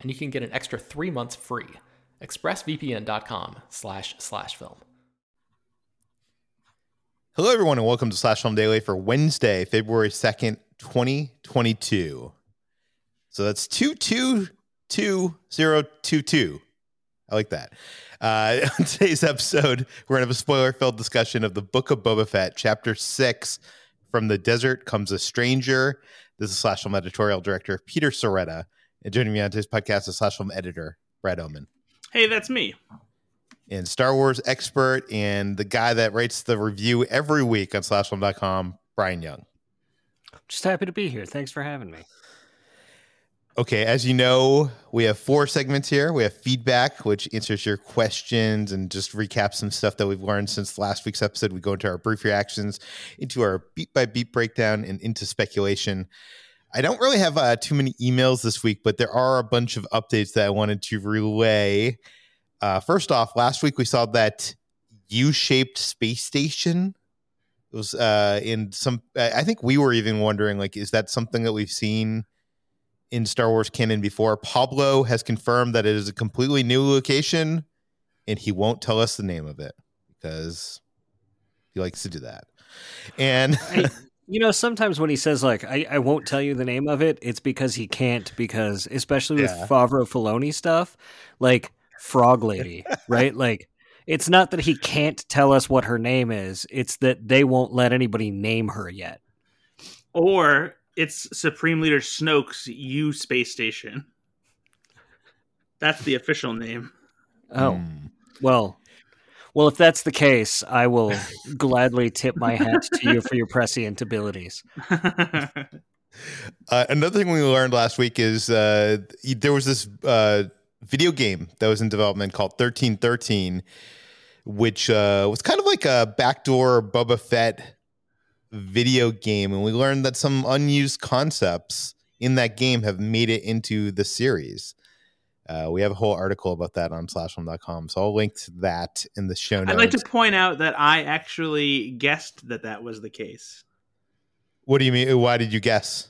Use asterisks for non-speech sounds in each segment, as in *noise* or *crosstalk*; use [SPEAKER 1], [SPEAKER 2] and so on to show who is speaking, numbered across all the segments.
[SPEAKER 1] and you can get an extra three months free. ExpressVPN.com slash slash film.
[SPEAKER 2] Hello, everyone, and welcome to Slash Film Daily for Wednesday, February 2nd, 2022. So that's 222022. I like that. Uh, *laughs* on today's episode, we're going to have a spoiler filled discussion of the Book of Boba Fett, Chapter 6 From the Desert Comes a Stranger. This is Slash Film editorial director Peter Sciretta. And joining me on today's podcast is slash film editor, Brad Oman.
[SPEAKER 3] Hey, that's me.
[SPEAKER 2] And Star Wars expert and the guy that writes the review every week on slashfilm.com, Bryan Young.
[SPEAKER 4] Just happy to be here. Thanks for having me.
[SPEAKER 2] Okay, as you know, we have four segments here. We have feedback, which answers your questions and just recaps some stuff that we've learned since last week's episode. We go into our brief reactions, into our beat by beat breakdown, and into speculation. I don't really have uh, too many emails this week, but there are a bunch of updates that I wanted to relay. Uh, first off, last week we saw that U-shaped space station. It was uh, in some. I think we were even wondering, like, is that something that we've seen in Star Wars canon before? Pablo has confirmed that it is a completely new location, and he won't tell us the name of it because he likes to do that. And
[SPEAKER 4] you know, sometimes when he says like I, I won't tell you the name of it, it's because he can't because especially with yeah. Favreau Filoni stuff, like Frog *laughs* Lady, right? Like it's not that he can't tell us what her name is, it's that they won't let anybody name her yet.
[SPEAKER 3] Or it's Supreme Leader Snoke's U space station. That's the official name.
[SPEAKER 4] Oh. Mm. Well, well, if that's the case, I will *laughs* gladly tip my hat to you for your prescient abilities. *laughs*
[SPEAKER 2] Uh, another thing we learned last week is uh, there was this uh, video game that was in development called 1313, which uh, was kind of like a backdoor Boba Fett video game. And we learned that some unused concepts in that game have made it into the series. Uh, we have a whole article about that on slashfilm.com. So I'll link to that in the show notes.
[SPEAKER 3] I'd like to point out that I actually guessed that that was the case.
[SPEAKER 2] What do you mean? Why did you guess?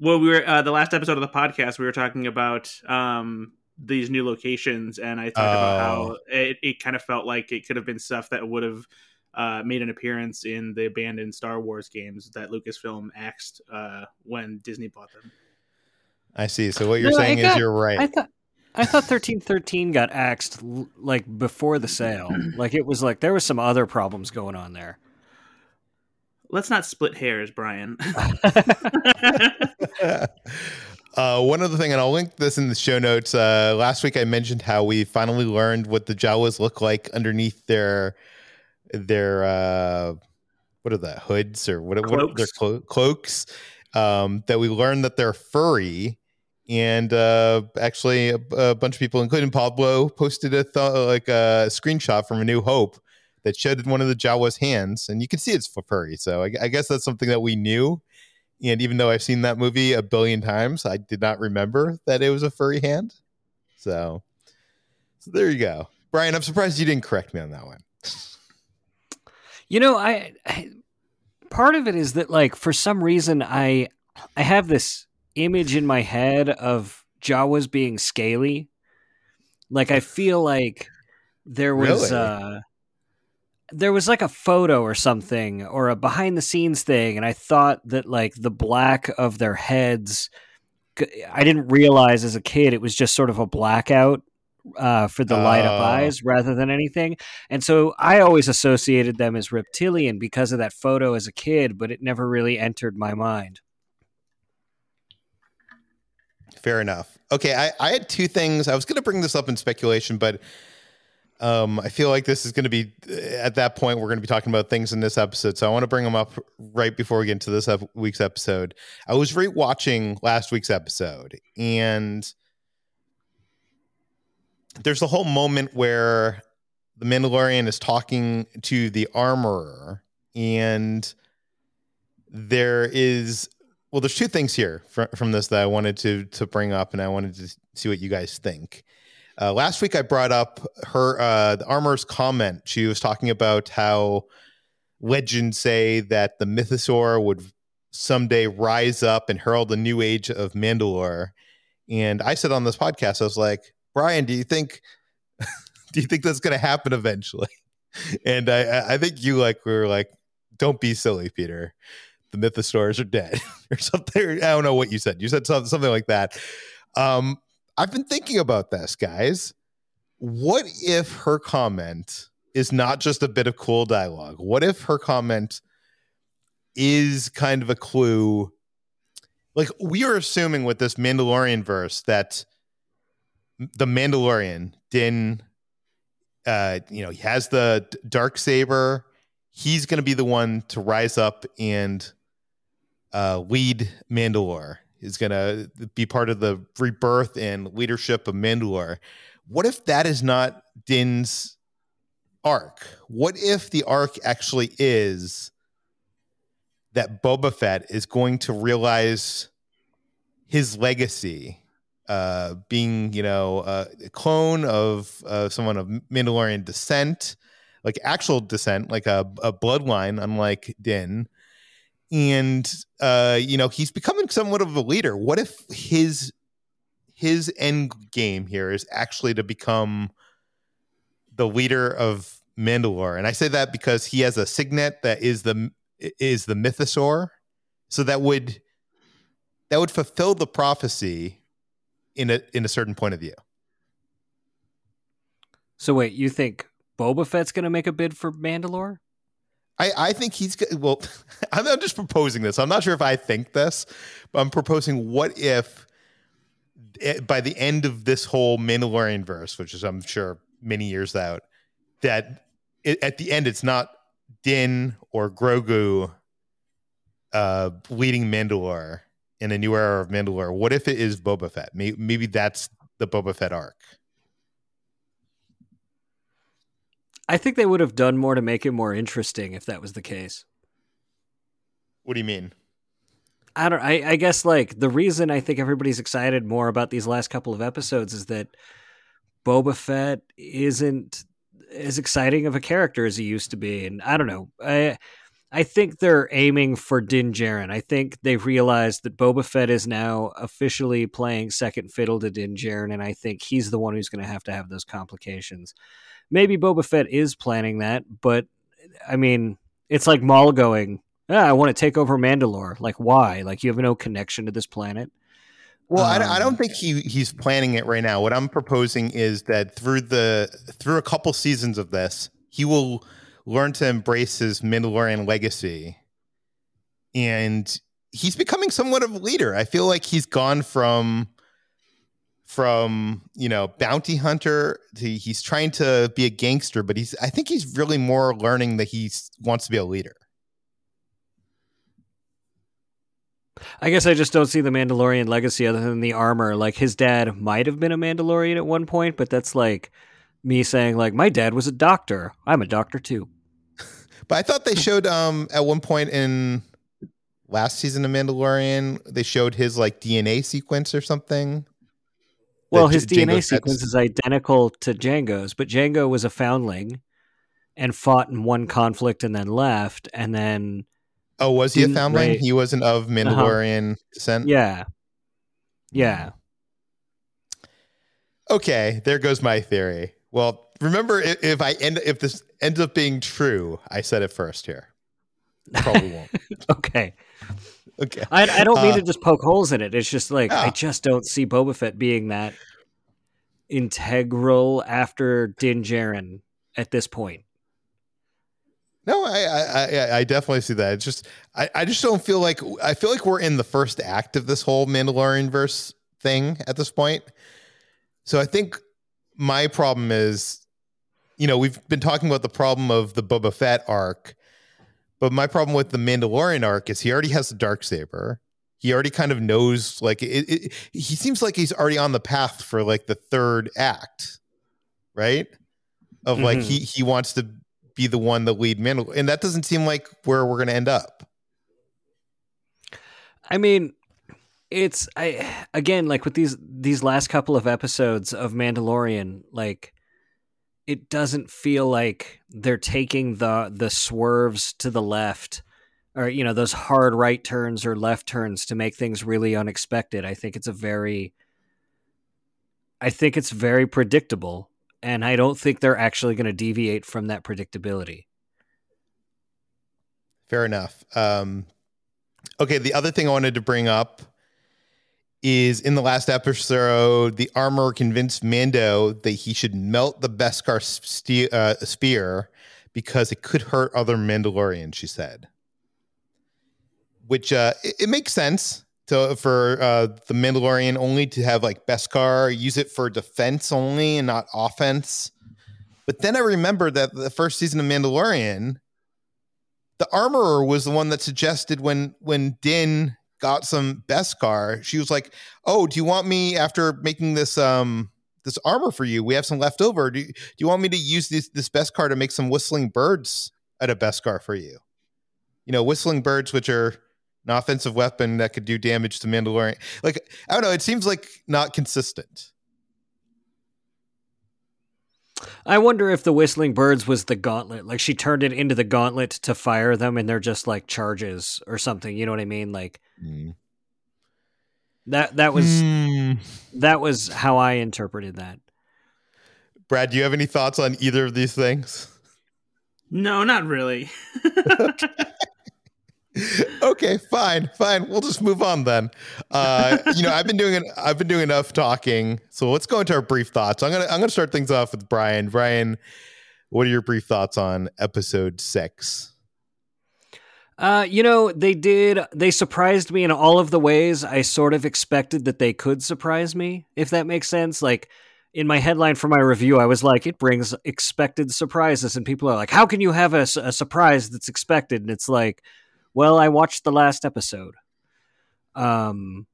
[SPEAKER 3] Well, we were uh, the last episode of the podcast. We were talking about um, these new locations, and I talked oh. about how oh. it, it, kind of felt like it could have been stuff that would have uh, made an appearance in the abandoned Star Wars games that Lucasfilm axed uh, when Disney bought them.
[SPEAKER 2] I see. So what you're no, saying got, is you're right.
[SPEAKER 4] I thought I thought thirteen thirteen got axed like before the sale. *clears throat* Like it was like there was some other problems going on there.
[SPEAKER 3] Let's not split hairs, Bryan. *laughs* *laughs*
[SPEAKER 2] uh, one other thing, and I'll link this in the show notes. Uh, last week I mentioned how we finally learned what the Jawas look like underneath their their uh, what are that hoods or what, what are their clo- cloaks. Um, that we learned that they're furry and uh, actually a, a, bunch of people, including Pablo, posted a th- like a screenshot from A New Hope that showed one of the Jawa's hands, and you can see it's furry. So I, I, guess that's something that we knew. And even though I've seen that movie a billion times, I did not remember that it was a furry hand. So, so there you go, Bryan. I'm surprised you didn't correct me on that one.
[SPEAKER 4] You know, I, I part of it is that like for some reason I I have this image in my head of Jawas being scaly. Like I feel like there was really? uh there was like a photo or something or a behind the scenes thing and I thought that like the black of their heads I didn't realize as a kid it was just sort of a blackout uh, for the light up oh. eyes rather than anything. And so I always associated them as reptilian because of that photo as a kid, but it never really entered my mind.
[SPEAKER 2] Fair enough. Okay, I, I had two things. I was going to bring this up in speculation, but um, I feel like this is going to be at that point we're going to be talking about things in this episode, so I want to bring them up right before we get into this week's episode. I was rewatching last week's episode, and there's a whole moment where the Mandalorian is talking to the armorer, and there is well, there's two things here from, from this that I wanted to to bring up, and I wanted to see what you guys think. Uh, last week, I brought up her uh, the armorer's comment. She was talking about how legends say that the Mythosaur would someday rise up and herald the new age of Mandalore. And I said on this podcast, I was like, Bryan, do you think *laughs* do you think that's going to happen eventually? *laughs* And I I think you like were like, don't be silly, Peter. The mythosaurs are dead *laughs* or something. I don't know what you said. You said something like that. Um, I've been thinking about this, guys. What if her comment is not just a bit of cool dialogue? What if her comment is kind of a clue? Like we are assuming with this Mandalorian verse that the Mandalorian, Din, uh, you know, he has the dark saber. He's going to be the one to rise up and uh, lead Mandalore. Is going to be part of the rebirth and leadership of Mandalore. What if that is not Din's arc? What if the arc actually is that Boba Fett is going to realize his legacy uh, being, you know, uh, a clone of uh, someone of Mandalorian descent, like actual descent, like a, a bloodline, unlike Din. And uh, you know, he's becoming somewhat of a leader. What if his his end game here is actually to become the leader of Mandalore? And I say that because he has a signet that is the is the mythosaur. So that would that would fulfill the prophecy in a in a certain point of view.
[SPEAKER 4] So wait, you think Boba Fett's going to make a bid for Mandalore?
[SPEAKER 2] I, I think he's well. *laughs* I'm just proposing this. I'm not sure if I think this, but I'm proposing what if eh, by the end of this whole Mandalorian verse, which is I'm sure many years out, that it, at the end it's not Din or Grogu uh, leading Mandalore, in a new era of Mandalore. What if it is Boba Fett? Maybe, maybe that's the Boba Fett arc.
[SPEAKER 4] I think they would have done more to make it more interesting if that was the case.
[SPEAKER 2] What do you mean?
[SPEAKER 4] I don't. I, I guess like the reason I think everybody's excited more about these last couple of episodes is that Boba Fett isn't as exciting of a character as he used to be, and I don't know. I I think they're aiming for Din Djarin. I think they've realized that Boba Fett is now officially playing second fiddle to Din Djarin, and I think he's the one who's going to have to have those complications. Maybe Boba Fett is planning that, but I mean, it's like Maul going, ah, "I want to take over Mandalore." Like, why? Like, you have no connection to this planet.
[SPEAKER 2] Well, um, I, I, don't think he he's planning it right now. What I'm proposing is that through the through a couple seasons of this, he will learn to embrace his Mandalorian legacy. And he's becoming somewhat of a leader. I feel like he's gone from from you know bounty hunter to he's trying to be a gangster but he's i think he's really more learning that he wants to be a leader
[SPEAKER 4] I guess I just don't see the Mandalorian legacy other than the armor. Like his dad might have been a Mandalorian at one point, but that's like me saying like my dad was a doctor. I'm a doctor too. *laughs*
[SPEAKER 2] But I thought they showed um at one point in last season of Mandalorian, they showed his like DNA sequence or something.
[SPEAKER 4] Well, his J- DNA sequence is identical to Django's, but Django was a foundling and fought in one conflict and then left, and then
[SPEAKER 2] Oh, was he a foundling? He wasn't of uh-huh. Mandalorian uh-huh. descent.
[SPEAKER 4] Yeah, yeah.
[SPEAKER 2] Okay, there goes my theory. Well, remember if, if I end if this ends up being true, I said it first here. Probably won't. *laughs*
[SPEAKER 4] okay.
[SPEAKER 2] Okay.
[SPEAKER 4] I, I don't mean uh, to just poke holes in it. It's just like yeah. I just don't see Boba Fett being that integral after Din Djarin at this point.
[SPEAKER 2] No, I, I I definitely see that. It's just I, I just don't feel like I feel like we're in the first act of this whole Mandalorian verse thing at this point. So I think my problem is, you know, we've been talking about the problem of the Boba Fett arc, but my problem with the Mandalorian arc is he already has the dark saber. He already kind of knows, like, it, it, he seems like he's already on the path for like the third act, right? Of mm-hmm. like he he wants to be the one to lead Mandalorian, and that doesn't seem like where we're going to end up.
[SPEAKER 4] I mean, it's I again like with these these last couple of episodes of Mandalorian, like it doesn't feel like they're taking the the swerves to the left or you know those hard right turns or left turns to make things really unexpected. I think it's a very I think it's very predictable and I don't think they're actually going to deviate from that predictability.
[SPEAKER 2] Fair enough. Um, okay, the other thing I wanted to bring up is in the last episode, the armor convinced Mando that he should melt the Beskar ste- uh, spear because it could hurt other Mandalorians. She said, which uh, it, it makes sense to for uh, the Mandalorian only to have like Beskar use it for defense only and not offense. But then I remember that the first season of Mandalorian, the armorer was the one that suggested when when Din got some Beskar, she was like, "Oh, do you want me after making this um this armor for you? We have some left over. Do you, do you want me to use this this Beskar to make some whistling birds out of Beskar for you? You know, whistling birds, which are an offensive weapon that could do damage to Mandalorian. Like I don't know, it seems like not consistent.
[SPEAKER 4] I wonder if the whistling birds was the gauntlet. Like she turned it into the gauntlet to fire them, and they're just like charges or something. You know what I mean? Like mm. that. That was mm. that was how I interpreted that.
[SPEAKER 2] Brad, do you have any thoughts on either of these things?
[SPEAKER 3] No, not really.
[SPEAKER 2] okay *laughs* okay, fine, fine. We'll just move on then. Uh, you know, I've been doing I've been doing enough talking, so let's go into our brief thoughts. I'm gonna I'm gonna start things off with Bryan. Bryan, what are your brief thoughts on episode six?
[SPEAKER 4] Uh, you know, they did. They surprised me in all of the ways I sort of expected that they could surprise me. If that makes sense, like in my headline for my review, I was like, it brings expected surprises, and people are like, how can you have a, a surprise that's expected? And it's like well, I watched the last episode. Um,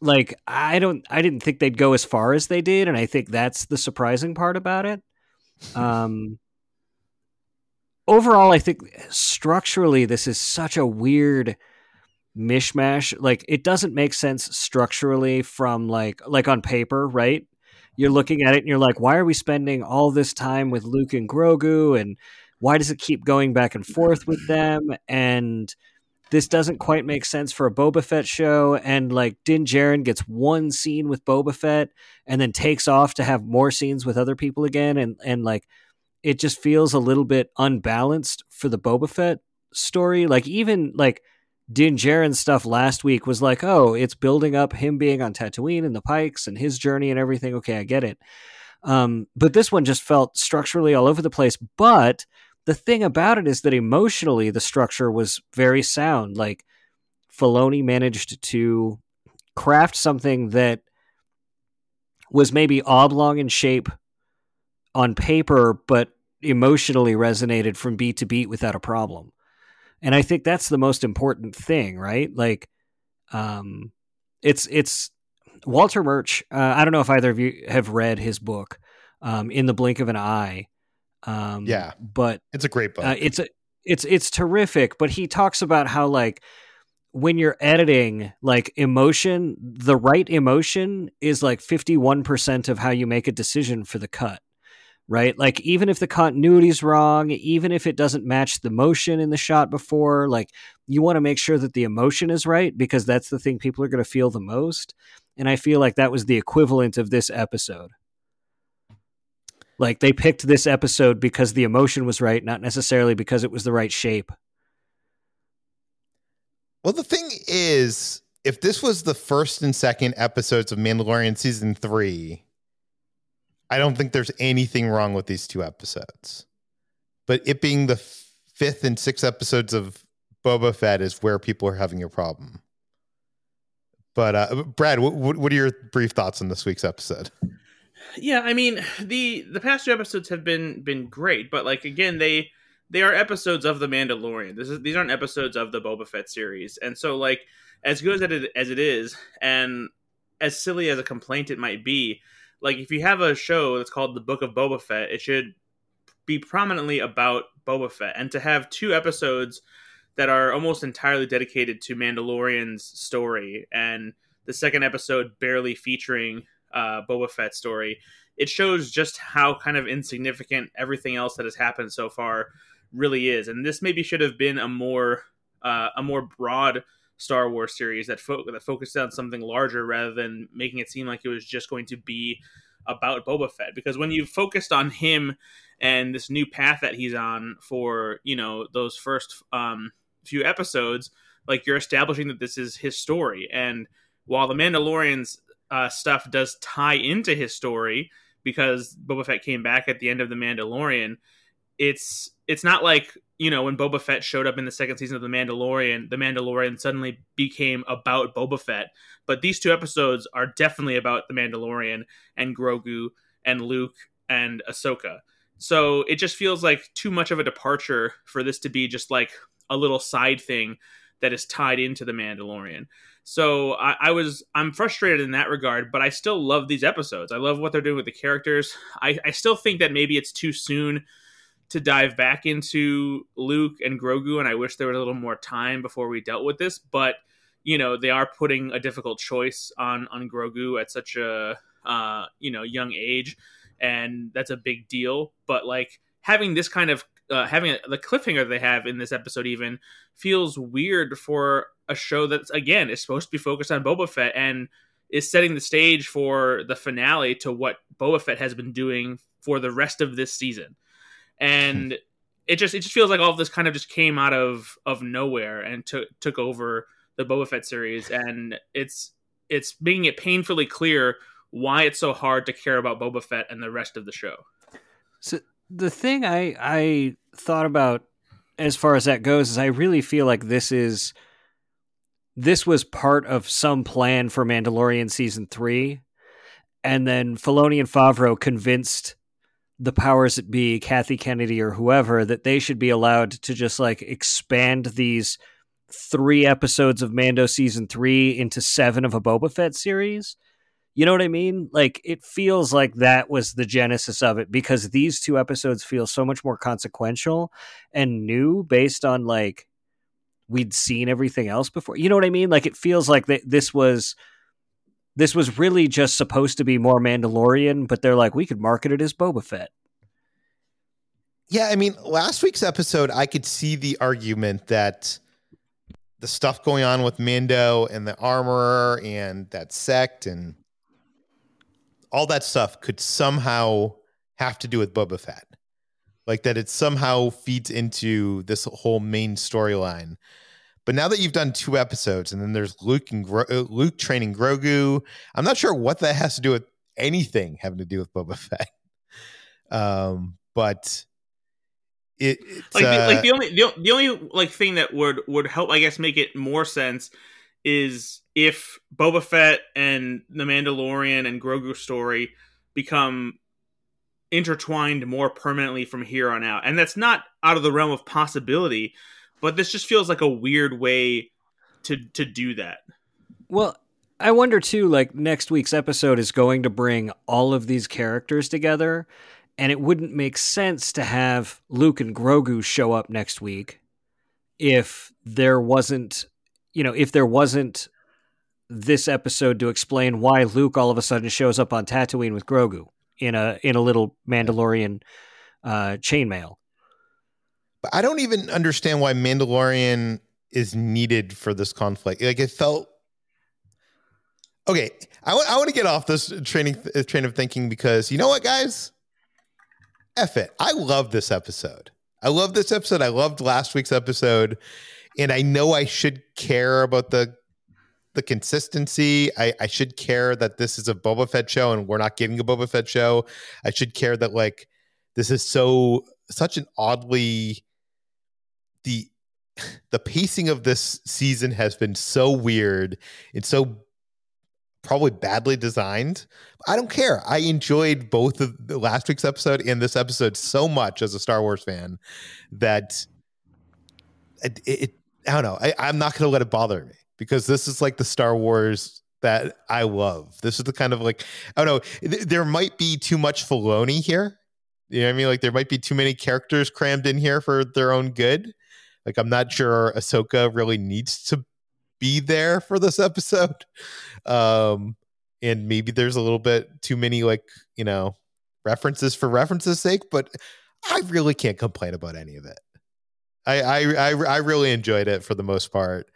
[SPEAKER 4] like I don't, I didn't think they'd go as far as they did, and I think that's the surprising part about it. *laughs* Um, overall, I think structurally, this is such a weird mishmash. Like it doesn't make sense structurally from like like on paper, right? You're looking at it and you're like, why are we spending all this time with Luke and Grogu and why does it keep going back and forth with them? And this doesn't quite make sense for a Boba Fett show. And like Din Djarin gets one scene with Boba Fett and then takes off to have more scenes with other people again. And, and like it just feels a little bit unbalanced for the Boba Fett story. Like even like Din Djarin stuff last week was like, oh, it's building up him being on Tatooine and the Pikes and his journey and everything. Okay, I get it. Um, but this one just felt structurally all over the place. But the thing about it is that emotionally the structure was very sound. Like Filoni managed to craft something that was maybe oblong in shape on paper, but emotionally resonated from beat to beat without a problem. And I think that's the most important thing, right? Like, um, it's it's Walter Murch. Uh, I don't know if either of you have read his book, um, "In the Blink of an Eye,"
[SPEAKER 2] Um, yeah,
[SPEAKER 4] but
[SPEAKER 2] it's a great book.
[SPEAKER 4] Uh, it's a it's it's terrific. But he talks about how like when you're editing, like emotion, the right emotion is like fifty one percent of how you make a decision for the cut. Right? Like even if the continuity's wrong, even if it doesn't match the motion in the shot before, like you want to make sure that the emotion is right because that's the thing people are going to feel the most. And I feel like that was the equivalent of this episode. Like they picked this episode because the emotion was right, not necessarily because it was the right shape.
[SPEAKER 2] Well, the thing is, if this was the first and second episodes of Mandalorian season three, I don't think there's anything wrong with these two episodes. But it being the fifth and sixth episodes of Boba Fett is where people are having a problem. But uh, Brad, what, what are your brief thoughts on this week's episode?
[SPEAKER 3] Yeah, I mean the the past two episodes have been been great, but like again, they they are episodes of the Mandalorian. This is these aren't episodes of the Boba Fett series, and so like as good as it as it is, and as silly as a complaint it might be, like if you have a show that's called the Book of Boba Fett, it should be prominently about Boba Fett, and to have two episodes that are almost entirely dedicated to Mandalorian's story, and the second episode barely featuring uh, Boba Fett's story, it shows just how kind of insignificant everything else that has happened so far really is. And this maybe should have been a more uh, a more broad Star Wars series that fo- that focused on something larger rather than making it seem like it was just going to be about Boba Fett. Because when you focused on him and this new path that he's on for you know those first um, few episodes, like you're establishing that this is his story. And while the Mandalorian's uh, stuff does tie into his story because Boba Fett came back at the end of the Mandalorian, it's it's not like you know when Boba Fett showed up in the second season of the Mandalorian, the Mandalorian suddenly became about Boba Fett. But these two episodes are definitely about the Mandalorian and Grogu and Luke and Ahsoka. So it just feels like too much of a departure for this to be just like a little side thing that is tied into the Mandalorian. So I, I, was I'm frustrated in that regard, but I still love these episodes. I love what they're doing with the characters. I, I still think that maybe it's too soon to dive back into Luke and Grogu, and I wish there was a little more time before we dealt with this. But you know, they are putting a difficult choice on on Grogu at such a uh, you know young age, and that's a big deal. But like having this kind of uh, having a, the cliffhanger they have in this episode even feels weird for a show that's again is supposed to be focused on Boba Fett and is setting the stage for the finale to what Boba Fett has been doing for the rest of this season and hmm. it just it just feels like all of this kind of just came out of of nowhere and took took over the Boba Fett series, and it's it's making it painfully clear why it's so hard to care about Boba Fett and the rest of the show.
[SPEAKER 4] So the thing I I thought about as far as that goes is I really feel like this is this was part of some plan for Mandalorian season three, and then Filoni and Favreau convinced the powers that be, Kathy Kennedy or whoever, that they should be allowed to just like expand these three episodes of Mando season three into seven of a Boba Fett series. You know what I mean? Like it feels like that was the genesis of it because these two episodes feel so much more consequential and new based on like we'd seen everything else before. You know what I mean? Like it feels like that this was this was really just supposed to be more Mandalorian, but they're like, we could market it as Boba Fett.
[SPEAKER 2] Yeah, I mean, last week's episode, I could see the argument that the stuff going on with Mando and the armorer and that sect and all that stuff could somehow have to do with Boba Fett. Like that it somehow feeds into this whole main storyline. But now that you've done two episodes, and then there's Luke and Gro- uh, Luke training Grogu, I'm not sure what that has to do with anything having to do with Boba Fett. *laughs* Um, but it
[SPEAKER 3] like, uh, the, like the only the, the only like thing that would would help, I guess, make it more sense is if Boba Fett and the Mandalorian and Grogu story become intertwined more permanently from here on out, and that's not out of the realm of possibility but this just feels like a weird way to to do that.
[SPEAKER 4] Well, I wonder too like next week's episode is going to bring all of these characters together and it wouldn't make sense to have Luke and Grogu show up next week if there wasn't you know, if there wasn't this episode to explain why Luke all of a sudden shows up on Tatooine with Grogu. in a in a little Mandalorian uh, chainmail.
[SPEAKER 2] But I don't even understand why Mandalorian is needed for this conflict. Like it felt okay. I, want to get off this training uh, train of thinking because you know what, guys? F it. I love this episode. I love this episode. I loved last week's episode, and I know I should care about the the consistency. I, I should care that this is a Boba Fett show and we're not getting a Boba Fett show. I should care that like this is so such an oddly the the pacing of this season has been so weird and so probably badly designed. I don't care. I enjoyed both of last week's episode and this episode so much as a Star Wars fan that it, it I don't know. I, I'm not going to let it bother me because this is like the Star Wars that I love. This is the kind of like I don't know. Th- there might be too much Filoni here. You know what I mean? Like there might be too many characters crammed in here for their own good. Like I'm not sure Ahsoka really needs to be there for this episode. *laughs* Um, and maybe there's a little bit too many like you know references for references sake, but I really can't complain about any of it. I I I, I really enjoyed it for the most part.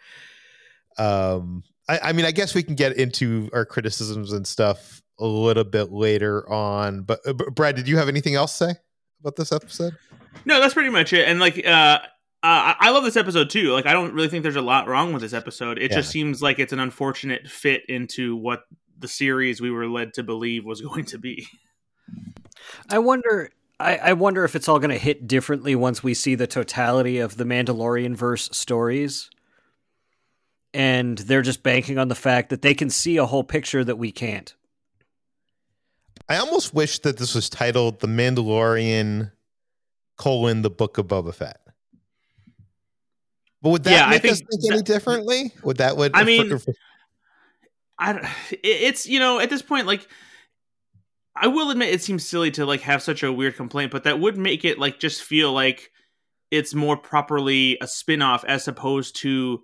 [SPEAKER 2] Um, I, I mean, I guess we can get into our criticisms and stuff a little bit later on. But uh, Brad, did you have anything else to say about this episode?
[SPEAKER 3] No, that's pretty much it. And like, uh, uh, I love this episode too. Like, I don't really think there's a lot wrong with this episode. It yeah. just seems like it's an unfortunate fit into what the series we were led to believe was *laughs* going to be.
[SPEAKER 4] I wonder. I, I wonder if it's all going to hit differently once we see the totality of the Mandalorian verse stories, and they're just banking on the fact that they can see a whole picture that we can't.
[SPEAKER 2] I almost wish that this was titled "The Mandalorian: colon the Book of Boba Fett." But would that yeah, make us think that, any differently? Would that would
[SPEAKER 3] I mean? I it's you know at this point like I will admit it seems silly to like have such a weird complaint, but that would make it like just feel like it's more properly a spin-off as opposed to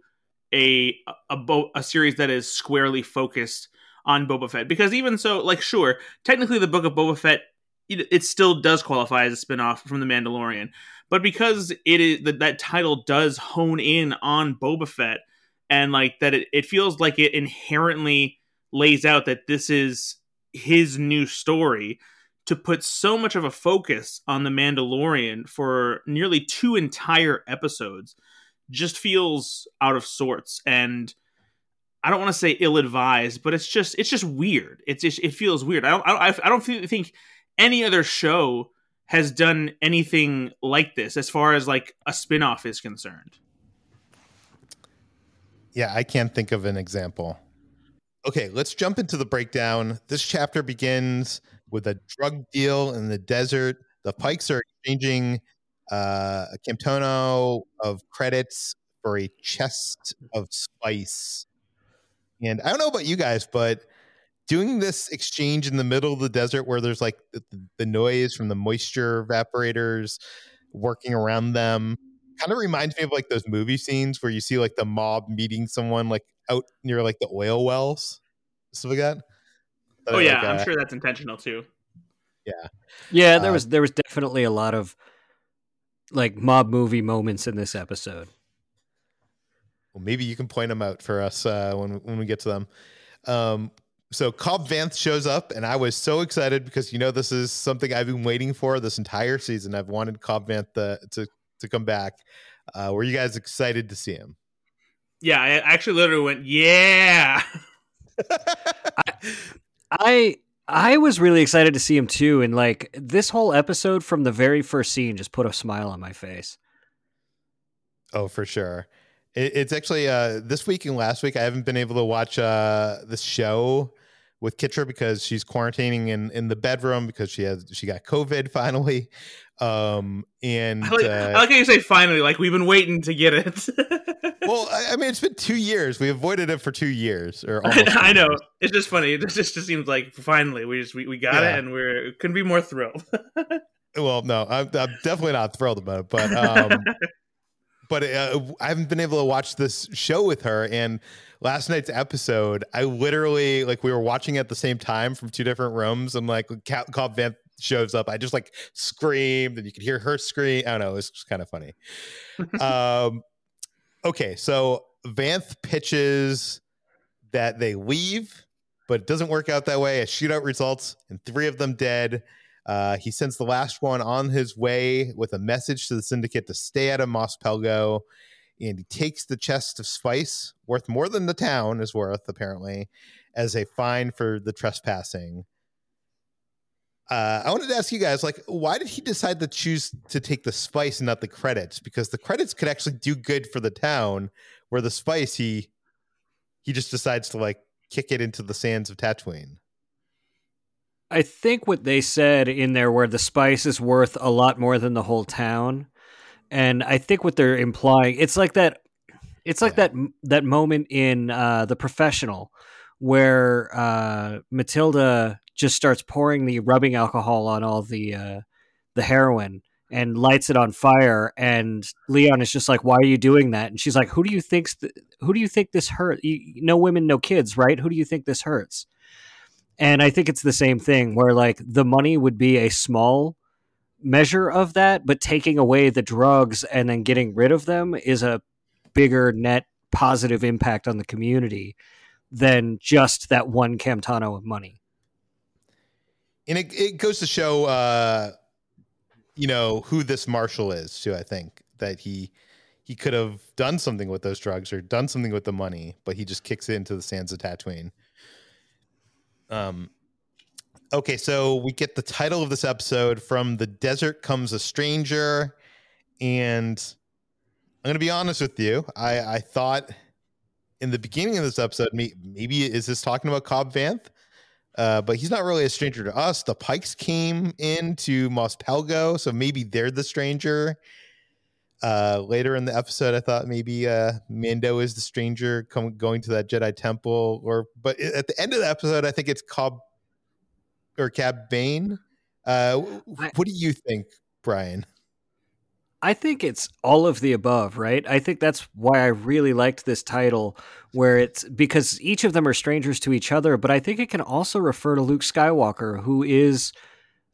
[SPEAKER 3] a a, a, a series that is squarely focused on Boba Fett. Because even so, like sure, technically the book of Boba Fett it, it still does qualify as a spin-off from the Mandalorian but because it is that that title does hone in on Boba Fett and like that it, it feels like it inherently lays out that this is his new story to put so much of a focus on the Mandalorian for nearly two entire episodes just feels out of sorts and I don't want to say ill-advised, but it's just it's just weird. It's just, it feels weird. I don't I, I don't think any other show has done anything like this as far as like a spin-off is concerned.
[SPEAKER 2] Yeah, I can't think of an example. Okay, let's jump into the breakdown. This chapter begins with a drug deal in the desert. The Pikes are exchanging uh, a Camtono of credits for a chest of spice. And I don't know about you guys, but doing this exchange in the middle of the desert where there's like the, the noise from the moisture evaporators working around them kind of reminds me of like those movie scenes where you see like the mob meeting someone like out near like the oil wells stuff like that,
[SPEAKER 3] that oh yeah like, i'm uh, sure that's intentional too.
[SPEAKER 2] Yeah.
[SPEAKER 4] Yeah there uh, was there was definitely a lot of like mob movie moments in this episode.
[SPEAKER 2] Well maybe you can point them out for us uh, when when we get to them. Um, so Cobb Vanth shows up, and I was so excited because you know this is something I've been waiting for this entire season. I've wanted Cobb Vanth to to, to come back. Uh, were you guys excited to see him?
[SPEAKER 3] Yeah, I actually literally went, yeah.
[SPEAKER 4] I, *laughs* I I was really excited to see him too, and like this whole episode from the very first scene just put a smile on my face.
[SPEAKER 2] Oh, for sure. It, it's actually uh, this week and last week I haven't been able to watch uh, the show with Kitra because she's quarantining in, in the bedroom because she has she got COVID *laughs* finally. Um, and
[SPEAKER 3] I like, uh, I like how you say finally, like we've been waiting to get it. *laughs*
[SPEAKER 2] well, I, I, mean, it's been two years. We avoided it for two years, or *laughs*
[SPEAKER 3] I know. Years. It's just funny. It just, just seems like finally we just we, we got yeah. it, and we're couldn't be more thrilled.
[SPEAKER 2] well, no, I'm, I'm definitely not thrilled about it, but um, but uh, I haven't been able to watch this show with her. And last night's episode, I literally like we were watching at the same time from two different rooms. And like Cobb Vanth shows up, I just like screamed, and you could hear her scream. I don't know, it's just kind of funny. *laughs* um, okay, so Vanth pitches that they leave, but it doesn't work out that way. A shootout results, and three of them dead. Uh, he sends the last one on his way with a message to the syndicate to stay out of Mos Pelgo. And he takes the chest of spice, worth more than the town is worth, apparently, as a fine for the trespassing. Uh, I wanted to ask you guys, like, why did he decide to choose to take the spice and not the credits? Because the credits could actually do good for the town, where the spice he he just decides to like kick it into the sands of Tatooine.
[SPEAKER 4] I think what they said in there where the spice is worth a lot more than the whole town. And I think what they're implying, it's like that it's like yeah. that that moment in uh, the professional where uh, Mathilda just starts pouring the rubbing alcohol on all the uh, the heroin and lights it on fire and Leon is just like why are you doing that? And she's like who do you think th- who do you think this hurt? You, no women no kids right? Who do you think this hurts? And I think it's the same thing where like the money would be a small measure of that, but taking away the drugs and then getting rid of them is a bigger net positive impact on the community than just that one Camtono of money.
[SPEAKER 2] And it, it goes to show, uh, you know, who this Marshall is too. I think that he he could have done something with those drugs or done something with the money, but he just kicks it into the sands of Tatooine. Um, okay, so we get the title of this episode from the desert comes a stranger, and I'm gonna be honest with you. I I thought in the beginning of this episode, maybe is this talking about Cobb Vanth? Uh, but he's not really a stranger to us. The Pikes came into Mos Pelgo, so maybe they're the stranger. Uh, later in the episode, I thought maybe uh, Mando is the stranger come, going to that Jedi temple, or but at the end of the episode, I think it's Cobb or Cad Bane. Uh, what do you think, Bryan?
[SPEAKER 4] I think it's all of the above, right? I think that's why I really liked this title, where it's because each of them are strangers to each other, but I think it can also refer to Luke Skywalker, who is,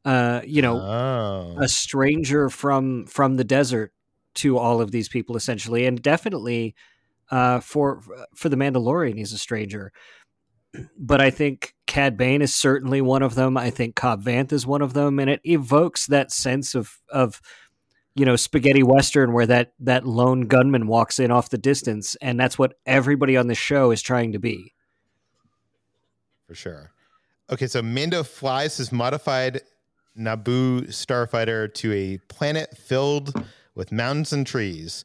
[SPEAKER 4] uh, you know, oh. a stranger from from the desert to all of these people essentially, and definitely uh, for for the Mandalorian, he's a stranger. But I think Cad Bane is certainly one of them. I think Cobb Vanth is one of them, and it evokes that sense of of you know spaghetti western where that that lone gunman walks in off the distance, and that's what everybody on the show is trying to be.
[SPEAKER 2] For sure. Okay, so Mando flies his modified Naboo starfighter to a planet filled with mountains and trees,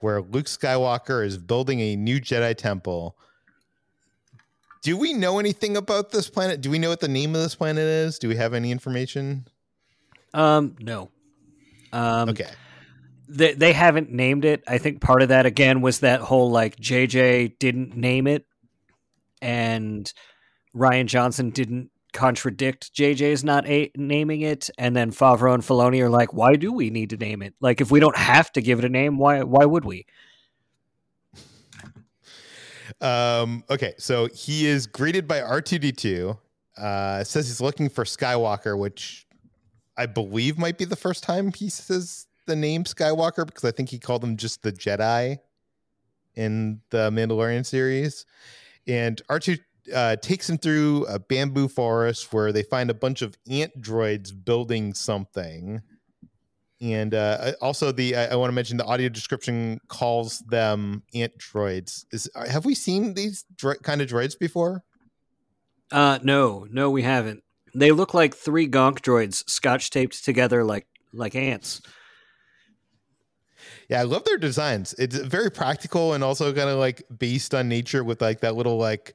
[SPEAKER 2] where Luke Skywalker is building a new Jedi temple. Do we know anything about this planet? Do we know what the name of this planet is? Do we have any information?
[SPEAKER 4] Um, no.
[SPEAKER 2] Um, okay.
[SPEAKER 4] They, they haven't named it. I think part of that again was that whole like JJ didn't name it, and Rian Johnson didn't contradict JJ's not a- naming it, and then Favreau and Filoni are like, "Why do we need to name it? Like, if we don't have to give it a name, why why would we?"
[SPEAKER 2] Um. Okay, so he is greeted by R two D two. Uh, says he's looking for Skywalker, which I believe might be the first time he says the name Skywalker because I think he called him just the Jedi in the Mandalorian series. And R2 uh, takes him through a bamboo forest where they find a bunch of ant droids building something. And uh, also, the I, I want to mention the audio description calls them ant droids. Is uh, have we seen these dro- kind of droids before?
[SPEAKER 4] Uh, no, no, we haven't. They look like three gonk droids scotch taped together like like ants.
[SPEAKER 2] Yeah, I love their designs. It's very practical and also kind of like based on nature with like that little like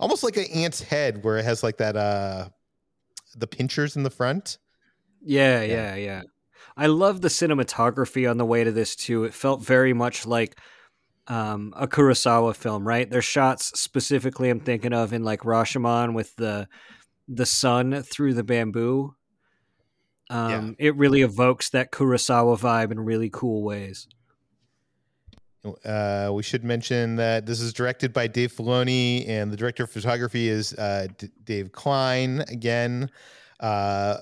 [SPEAKER 2] almost like an ant's head where it has like that uh the pinchers in the front.
[SPEAKER 4] Yeah, yeah, yeah. yeah. I love the cinematography on the way to this too. It felt very much like um, a Kurosawa film, right? There's shots specifically I'm thinking of in like Rashomon with the the sun through the bamboo. Um, yeah. It really evokes that Kurosawa vibe in really cool ways.
[SPEAKER 2] Uh, we should mention that this is directed by Dave Filoni, and the director of photography is uh, D- Dave Klein again. Uh,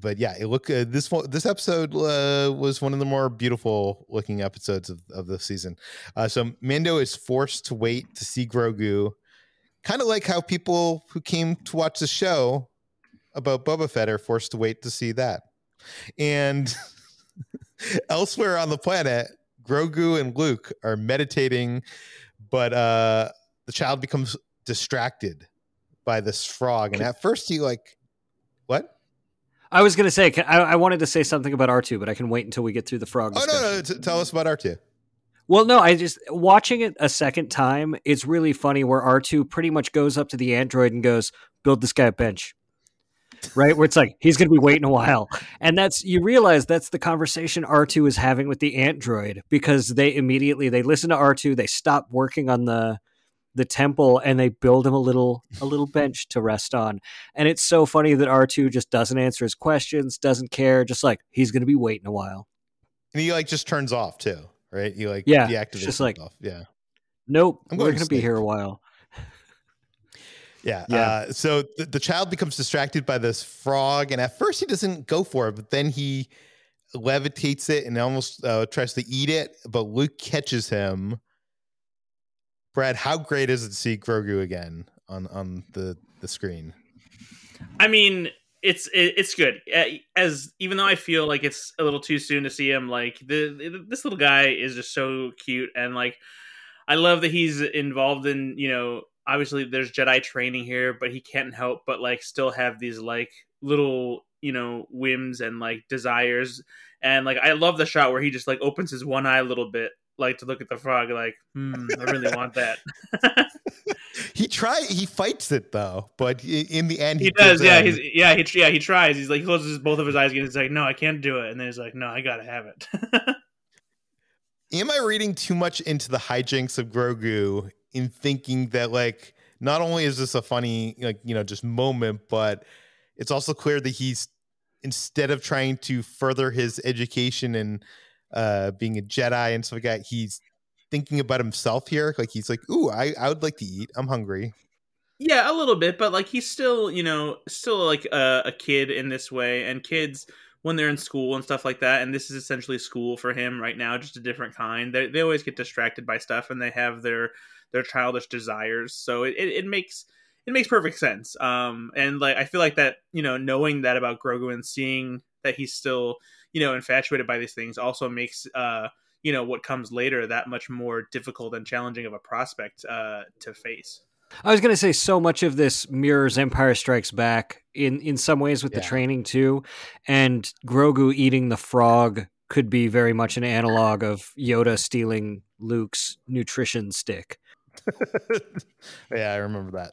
[SPEAKER 2] but yeah, it look uh, this this episode uh, was one of the more beautiful looking episodes of, of the season. Uh, so Mando is forced to wait to see Grogu, kind of like how people who came to watch the show about Boba Fett are forced to wait to see that. And *laughs* elsewhere on the planet, Grogu and Luke are meditating, but uh, the child becomes distracted by this frog, and at first he like, what?
[SPEAKER 4] I was going to say, I, I, wanted to say something about R2, but I can wait until we get through the frog.
[SPEAKER 2] Oh, no, no. T- tell us about R2.
[SPEAKER 4] Well, no, I just watching it a second time. It's really funny where R2 pretty much goes up to the android and goes, build this guy a bench. Right? Where it's like, he's going to be waiting a while. And that's, you realize that's the conversation R2 is having with the android because they immediately, they listen to R2, they stop working on the, the temple and they build him a little a little *laughs* bench to rest on. And it's so funny that R2 just doesn't answer his questions, doesn't care, just like he's going to be waiting a while.
[SPEAKER 2] And he like just turns off too, right? He like
[SPEAKER 4] yeah, deactivates just like
[SPEAKER 2] off. Yeah.
[SPEAKER 4] Nope, I'm we're going to be here a while. *laughs*
[SPEAKER 2] Yeah. yeah. Uh, so the, the child becomes distracted by this frog, and at first he doesn't go for it, but then he levitates it and almost uh, tries to eat it. But Luke catches him Brad, how great is it to see Grogu again on on the the screen?
[SPEAKER 3] I mean, it's it's good. As even though I feel like it's a little too soon to see him, like the this little guy is just so cute and like I love that he's involved in you know obviously there's Jedi training here, but he can't help but like still have these like little you know whims and like desires and like I love the shot where he just like opens his one eye a little bit like to look at the frog like, hmm, I really want that. *laughs*
[SPEAKER 2] he try he fights it though, but in the end
[SPEAKER 3] he, he does. Yeah, he's yeah he yeah he tries. He's like he closes both of his eyes again. He's like, no, I can't do it. And then he's like, no, I gotta have it. *laughs*
[SPEAKER 2] Am I reading too much into the hijinks of Grogu in thinking that like not only is this a funny like you know just moment, but it's also clear that he's instead of trying to further his education and uh, being a Jedi and stuff like that, he's thinking about himself here. Like he's like, "Ooh, I I would like to eat. I'm hungry."
[SPEAKER 3] Yeah, a little bit, but like he's still, you know, still like a, a kid in this way, and kids when they're in school and stuff like that, and this is essentially school for him right now, just a different kind. They they always get distracted by stuff, and they have their their childish desires. So it, it, it makes it makes perfect sense. Um, and like I feel like that, you know, knowing that about Grogu and seeing that he's still you know infatuated by these things also makes uh you know what comes later that much more difficult and challenging of a prospect uh to face
[SPEAKER 4] I was going to say so much of this mirrors Empire Strikes Back in in some ways with yeah. the training too, and Grogu eating the frog could be very much an analog of Yoda stealing Luke's nutrition stick. *laughs*
[SPEAKER 2] yeah, I remember that.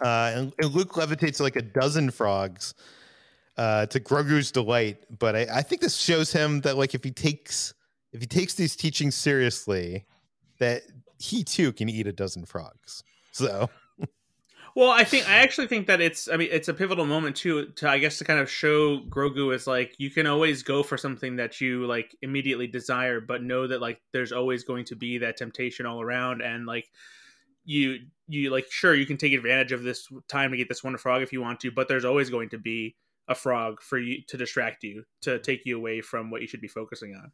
[SPEAKER 2] Uh, and, and Luke levitates like a dozen frogs uh, to Grogu's delight. But I, I think this shows him that like if he takes if he takes these teachings seriously, that he too can eat a dozen frogs. So.
[SPEAKER 3] Well, I think I actually think that it's I mean it's a pivotal moment too to I guess to kind of show Grogu is like you can always go for something that you like immediately desire, but know that like there's always going to be that temptation all around and like you you like sure you can take advantage of this time to get this one frog if you want to, but there's always going to be a frog for you to distract you to take you away from what you should be focusing on.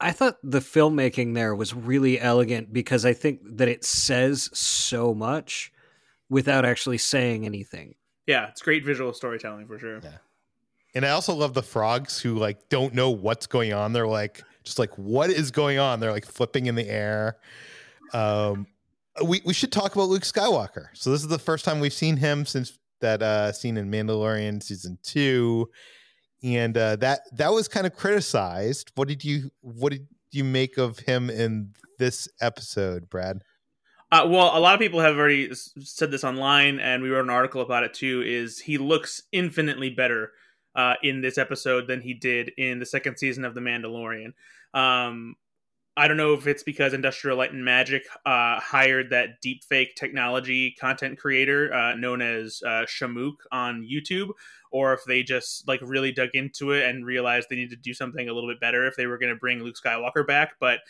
[SPEAKER 4] I thought the filmmaking there was really elegant because i think that it says so much without actually saying anything.
[SPEAKER 3] Yeah it's great visual storytelling for sure.
[SPEAKER 2] Yeah. And i also love the frogs who like don't know what's going on. They're like just like what is going on? They're like flipping in the air. Um we, we should talk about Luke Skywalker. So this is the first time we've seen him since that uh, scene in Mandalorian season two, and uh, that that was kind of criticized. What did you what did you make of him in this episode, Brad?
[SPEAKER 3] Uh, well, a lot of people have already said this online, and we wrote an article about it too. Is he looks infinitely better uh, in this episode than he did in the second season of The Mandalorian? Um, I don't know if it's because Industrial Light and Magic uh, hired that deepfake technology content creator uh, known as uh, Shamook on YouTube, or if they just like really dug into it and realized they need to do something a little bit better if they were going to bring Luke Skywalker back. But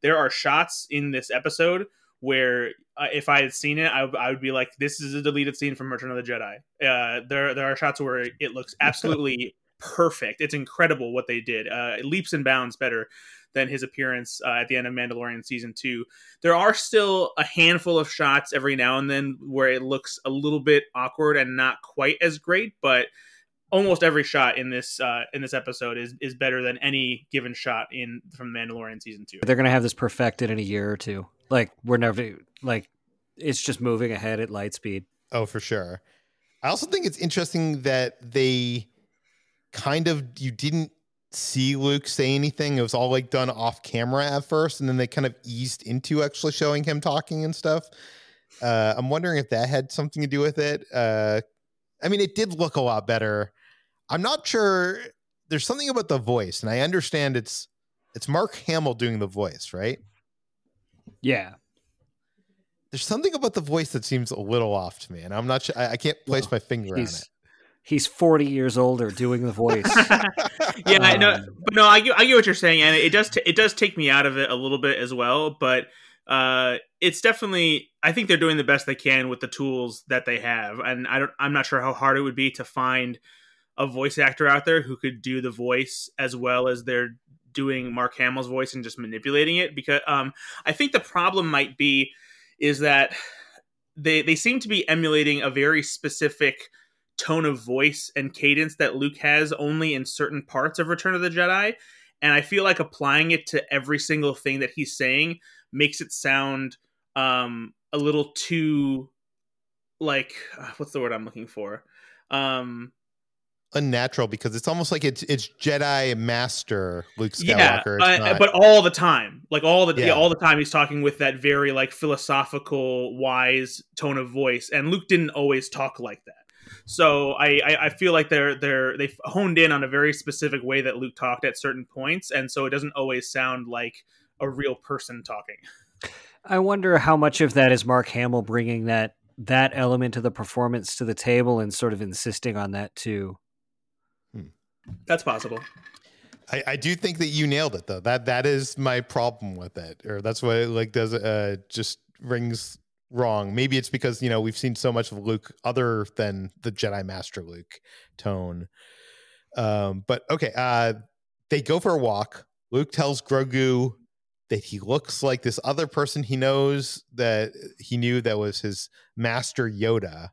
[SPEAKER 3] there are shots in this episode where uh, if I had seen it, I, I, would be like, "This is a deleted scene from Return of the Jedi." Uh, there, there are shots where it looks *laughs* absolutely perfect. It's incredible what they did. Uh, leaps and bounds better than his appearance uh, at the end of Mandalorian season two. There are still a handful of shots every now and then where it looks a little bit awkward and not quite as great, but almost every shot in this uh, in this episode is is better than any given shot in from Mandalorian season two.
[SPEAKER 4] They're gonna have this perfected in a year or two. Like we're never like it's just moving ahead at light speed.
[SPEAKER 2] Oh, for sure. I also think it's interesting that they kind of you didn't see Luke say anything. It was all like done off camera at first, and then they kind of eased into actually showing him talking and stuff. Uh, I'm wondering if that had something to do with it. Uh, I mean, it did look a lot better. I'm not sure. There's something about the voice, and I understand it's it's Mark Hamill doing the voice, right?
[SPEAKER 4] Yeah.
[SPEAKER 2] There's something about the voice that seems a little off to me, and I'm not sure. I, I can't place well, my finger on it
[SPEAKER 4] he's 40 years older doing the voice. *laughs*
[SPEAKER 3] yeah, um, I know, but no, I get, I get what you're saying, and it does t- it does take me out of it a little bit as well. But uh, it's definitely I think they're doing the best they can with the tools that they have, and I don't I'm not sure how hard it would be to find a voice actor out there who could do the voice as well as they're doing Mark Hamill's voice and just manipulating it. Because um, I think the problem might be is that they they seem to be emulating a very specific tone of voice and cadence that Luke has only in certain parts of Return of the Jedi. And I feel like applying it to every single thing that he's saying makes it sound um, a little too like uh, what's the word I'm looking for? Um,
[SPEAKER 2] unnatural because it's almost like it's it's Jedi Master Luke Skywalker.
[SPEAKER 3] Yeah, uh, but all the time, like all the yeah. yeah. all the time, he's talking with that very like philosophical, wise tone of voice, and Luke didn't always talk like that. So I, I, I feel like they're they're they've honed in on a very specific way that Luke talked at certain points, and so it doesn't always sound like a real person talking.
[SPEAKER 4] I wonder how much of that is Mark Hamill bringing that that element of the performance to the table and sort of insisting on that too.
[SPEAKER 3] Hmm. That's possible.
[SPEAKER 2] I, I, do think that you nailed it though. That that is my problem with it, or that's what it like does. Uh, just rings wrong. Maybe it's because you know we've seen so much of Luke other than the Jedi Master Luke tone. Um, but okay, uh, they go for a walk. Luke tells Grogu that he looks like this other person he knows that he knew that was his master Yoda.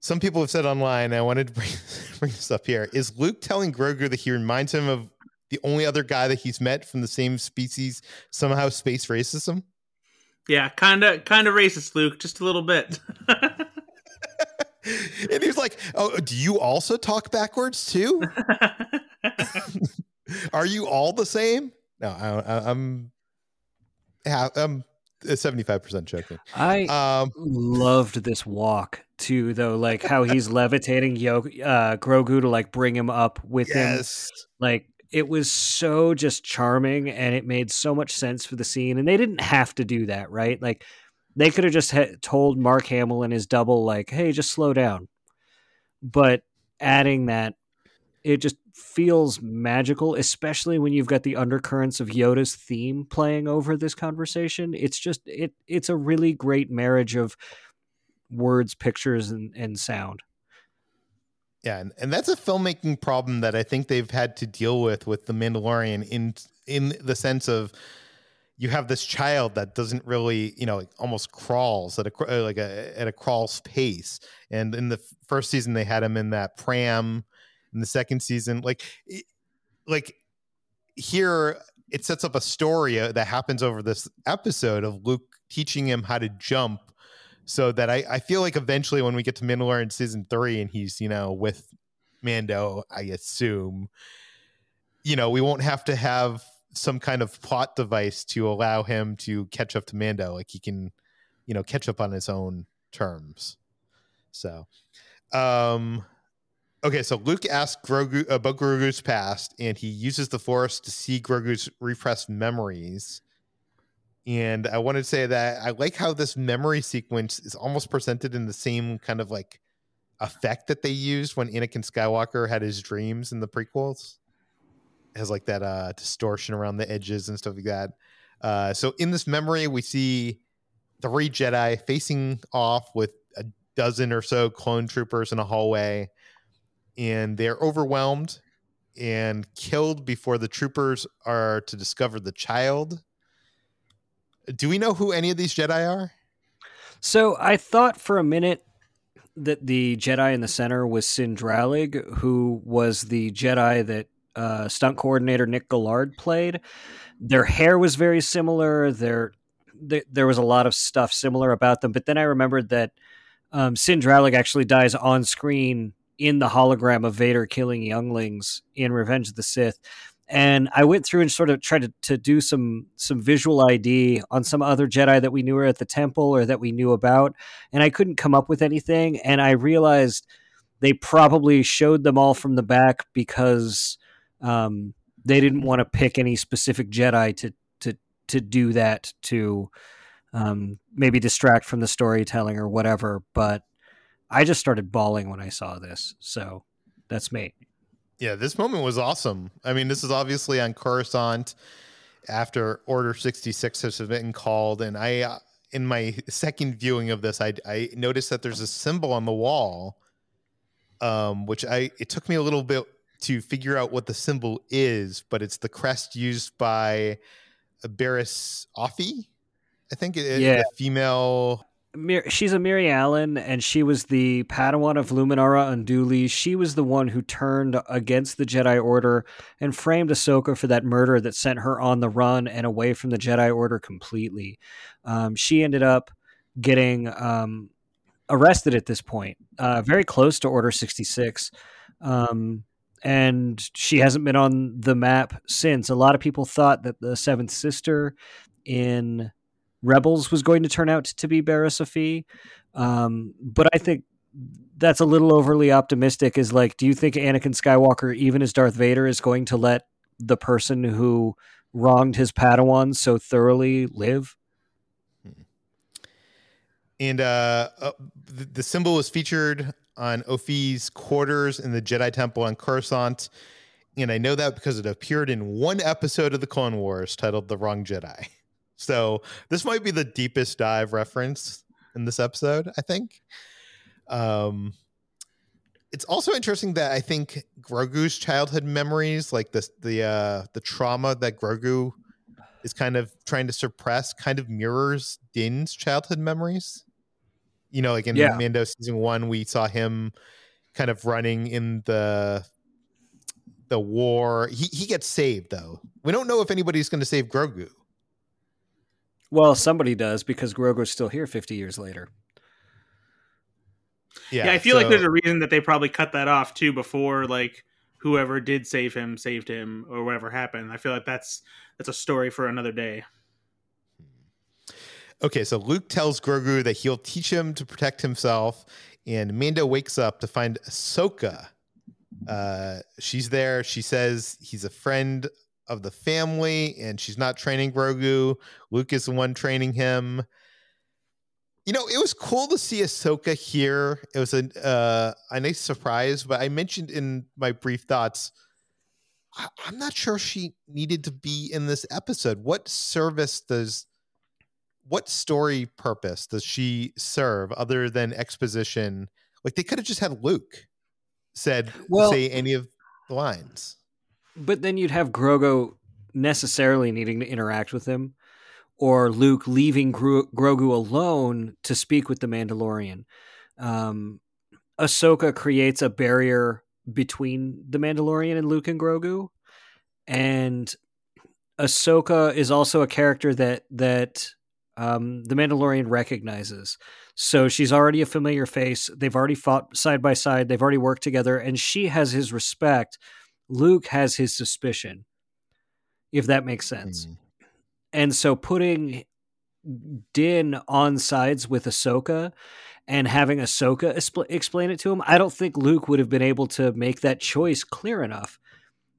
[SPEAKER 2] Some people have said online, I wanted to bring, *laughs* bring this up here. Is Luke telling Grogu that he reminds him of the only other guy that he's met from the same species, somehow space racism?
[SPEAKER 3] Yeah, kind of, kind of racist, Luke, just a little bit. *laughs* and
[SPEAKER 2] he was like, "Oh, do you also talk backwards too? *laughs* Are you all the same?" No, I, am I'm seventy five percent joking.
[SPEAKER 4] I um, loved this walk too, though. Like how he's levitating Yo uh, Grogu to like bring him up with yes. him. Like it was so just charming and it made so much sense for the scene and they didn't have to do that right? Like they could have just ha- told mark hamill and his double like hey just slow down. But adding that it just feels magical especially when you've got the undercurrents of yoda's theme playing over this conversation. It's just it it's a really great marriage of words pictures and, and sound
[SPEAKER 2] yeah, and, and that's a filmmaking problem that I think they've had to deal with with the Mandalorian in in the sense of you have this child that doesn't really, you know, almost crawls at a like a at a crawl's pace. And in the first season, they had him in that pram. In the second season, like, like here, it sets up a story uh, that happens over this episode of Luke teaching him how to jump so that I, I feel like eventually when we get to Mandalorian season three and he's you know with Mando, I assume, you know, we won't have to have some kind of plot device to allow him to catch up to Mando. Like he can, you know, catch up on his own terms. So, um, Okay, so Luke asks Grogu about Grogu's past, and he uses the Force to see Grogu's repressed memories. And I want to say that I like how this memory sequence is almost presented in the same kind of like effect that they used when Anakin Skywalker had his dreams in the prequels. It has like that uh distortion around the edges and stuff like that. Uh so in this memory we see three Jedi facing off with a dozen or so clone troopers in a hallway and they're overwhelmed and killed before the troopers are to discover the child. Do we know who any of these Jedi are?
[SPEAKER 4] So I thought for a minute that the Jedi in the center was Cin Drallig, who was the Jedi that uh, stunt coordinator Nick Gillard played. Their hair was very similar. Their th- there was a lot of stuff similar about them. But then I remembered that um, Cin Drallig actually dies on screen in the hologram of Vader killing younglings in Revenge of the Sith and I went through and sort of tried to, to do some some visual ID on some other Jedi that we knew were at the temple or that we knew about, and I couldn't come up with anything. And I realized they probably showed them all from the back because um, they didn't want to pick any specific Jedi to to to do that to um, maybe distract from the storytelling or whatever. But I just started bawling when I saw this, so that's me.
[SPEAKER 2] Yeah, this moment was awesome. I mean, this is obviously on Coruscant after Order 66 has been called. And I, uh, in my second viewing of this, I, I noticed that there's a symbol on the wall, um, which I, it took me a little bit to figure out what the symbol is, but it's the crest used by Barriss Offee. I think it, yeah. the female
[SPEAKER 4] she's a Mirialan, and she was the Padawan of Luminara Unduli. She was the one who turned against the Jedi Order and framed Ahsoka for that murder that sent her on the run and away from the Jedi Order completely. Um, she ended up getting um, arrested at this point, uh, very close to Order 66. Um, and she hasn't been on the map since. A lot of people thought that the Seventh Sister in Rebels was going to turn out to be Offee. Um, but I think that's a little overly optimistic. Is like, do you think Anakin Skywalker, even as Darth Vader, is going to let the person who wronged his Padawan so thoroughly live?
[SPEAKER 2] And uh, uh, the, the symbol was featured on Offee's quarters in the Jedi Temple on Coruscant. And I know that because it appeared in one episode of the Clone Wars titled The Wrong Jedi. *laughs* So this might be the deepest dive reference in this episode, I think. Um, it's also interesting that I think Grogu's childhood memories, like the the uh, the trauma that Grogu is kind of trying to suppress, kind of mirrors Din's childhood memories. You know, like in yeah. Mando season one, we saw him kind of running in the the war. He he gets saved though. We don't know if anybody's going to save Grogu.
[SPEAKER 4] Well, somebody does because Grogu's still here 50 years later.
[SPEAKER 3] Yeah, yeah I feel so... like there's a reason that they probably cut that off too before like whoever did save him saved him or whatever happened. I feel like that's that's a story for another day.
[SPEAKER 2] Okay, so Luke tells Grogu that he'll teach him to protect himself, and Mando wakes up to find Ahsoka. Uh, she's there. She says he's a friend of the family, and she's not training Grogu. Luke is the one training him. You know, it was cool to see Ahsoka here. It was a uh, a nice surprise, but I mentioned in my brief thoughts, I- I'm not sure she needed to be in this episode. What service does, what story purpose does she serve other than exposition? Like they could have just had Luke said well, say any of the lines.
[SPEAKER 4] But then you'd have Grogu necessarily needing to interact with him, or Luke leaving Gro- Grogu alone to speak with the Mandalorian. Um, Ahsoka creates a barrier between the Mandalorian and Luke and Grogu, and Ahsoka is also a character that that um, the Mandalorian recognizes. So she's already a familiar face. They've already fought side by side. They've already worked together, and she has his respect Luke has his suspicion, if that makes sense. Mm. And so putting Din on sides with Ahsoka and having Ahsoka expl- explain it to him, I don't think Luke would have been able to make that choice clear enough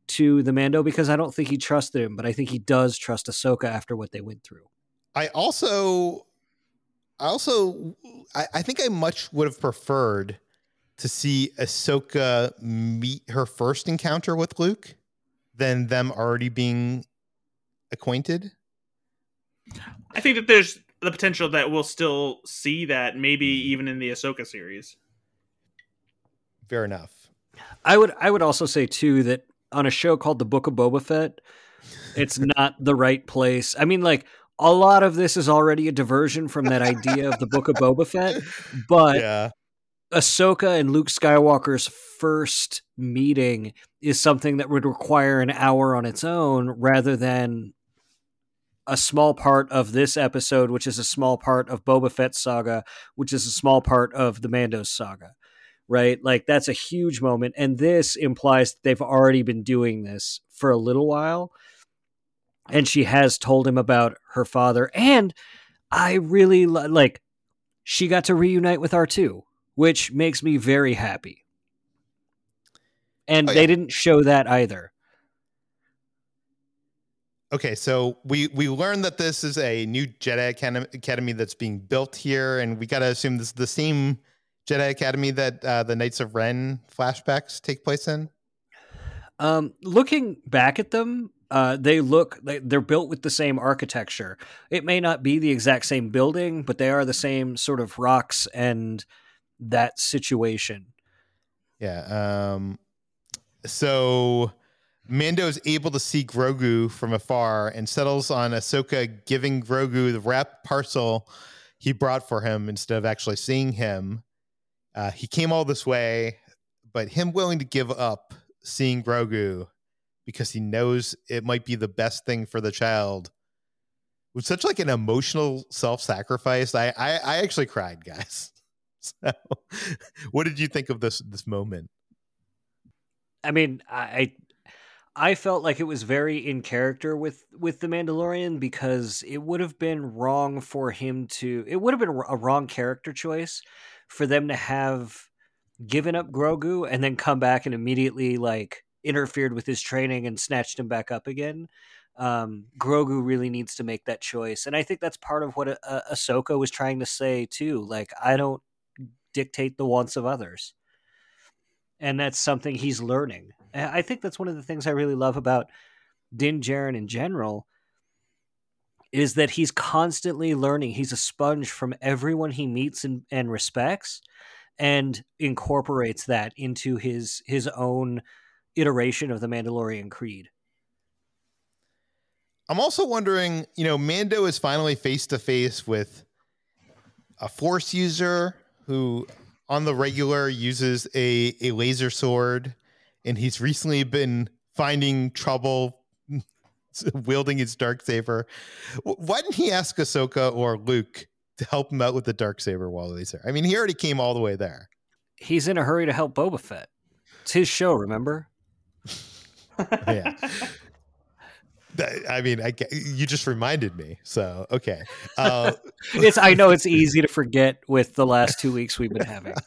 [SPEAKER 4] to the Mando because I don't think he trusted him, but I think he does trust Ahsoka after what they went through.
[SPEAKER 2] I also, I also, I, I think I much would have preferred to see Ahsoka meet her first encounter with Luke than them already being acquainted.
[SPEAKER 3] I think that there's the potential that we'll still see that maybe even in the Ahsoka series.
[SPEAKER 2] Fair enough.
[SPEAKER 4] I would I would also say too that on a show called The Book of Boba Fett, it's *laughs* not the right place. I mean, like a lot of this is already a diversion from that idea of the Book of Boba Fett, but yeah. Ahsoka and Luke Skywalker's first meeting is something that would require an hour on its own rather than a small part of this episode, which is a small part of Boba Fett's saga, which is a small part of the Mando's saga, right? Like that's a huge moment. And this implies they've already been doing this for a little while. And she has told him about her father. And I really like, she got to reunite with R2, which makes me very happy. And oh, yeah. they didn't show that either.
[SPEAKER 2] Okay, so we we learned that this is a new Jedi Academy that's being built here, and we got to assume this is the same Jedi Academy that uh, the Knights of Ren flashbacks take place in.
[SPEAKER 4] Um, looking back at them, uh, they look they're built with the same architecture. It may not be the exact same building, but they are the same sort of rocks and that situation.
[SPEAKER 2] Yeah. Um. So Mando is able to see Grogu from afar and settles on Ahsoka giving Grogu the wrapped parcel he brought for him instead of actually seeing him. Uh, he came all this way, but him willing to give up seeing Grogu because he knows it might be the best thing for the child was such like an emotional self-sacrifice. I I, I actually cried, guys. So, *laughs* what did you think of this this moment?
[SPEAKER 4] I mean, I I felt like it was very in character with with the Mandalorian because it would have been wrong for him to it would have been a wrong character choice for them to have given up Grogu and then come back and immediately like interfered with his training and snatched him back up again. Um, Grogu really needs to make that choice, and I think that's part of what uh, Ahsoka was trying to say too. Like, I don't dictate the wants of others, and that's something he's learning. I think that's one of the things I really love about Din Djarin in general is that he's constantly learning. He's a sponge from everyone he meets and, and respects and incorporates that into his his own iteration of the Mandalorian Creed.
[SPEAKER 2] I'm also wondering, you know, Mando is finally face to face with a force user who on the regular uses a, a laser sword and he's recently been finding trouble *laughs* wielding his dark saber. Why didn't he ask Ahsoka or Luke to help him out with the dark saber while he's there? I mean, he already came all the way there.
[SPEAKER 4] He's in a hurry to help Boba Fett. It's his show, remember? *laughs*
[SPEAKER 2] yeah. I mean, I, you just reminded me. So okay, uh, *laughs*
[SPEAKER 4] it's. I know it's *laughs* easy to forget with the last two weeks we've been having. *laughs*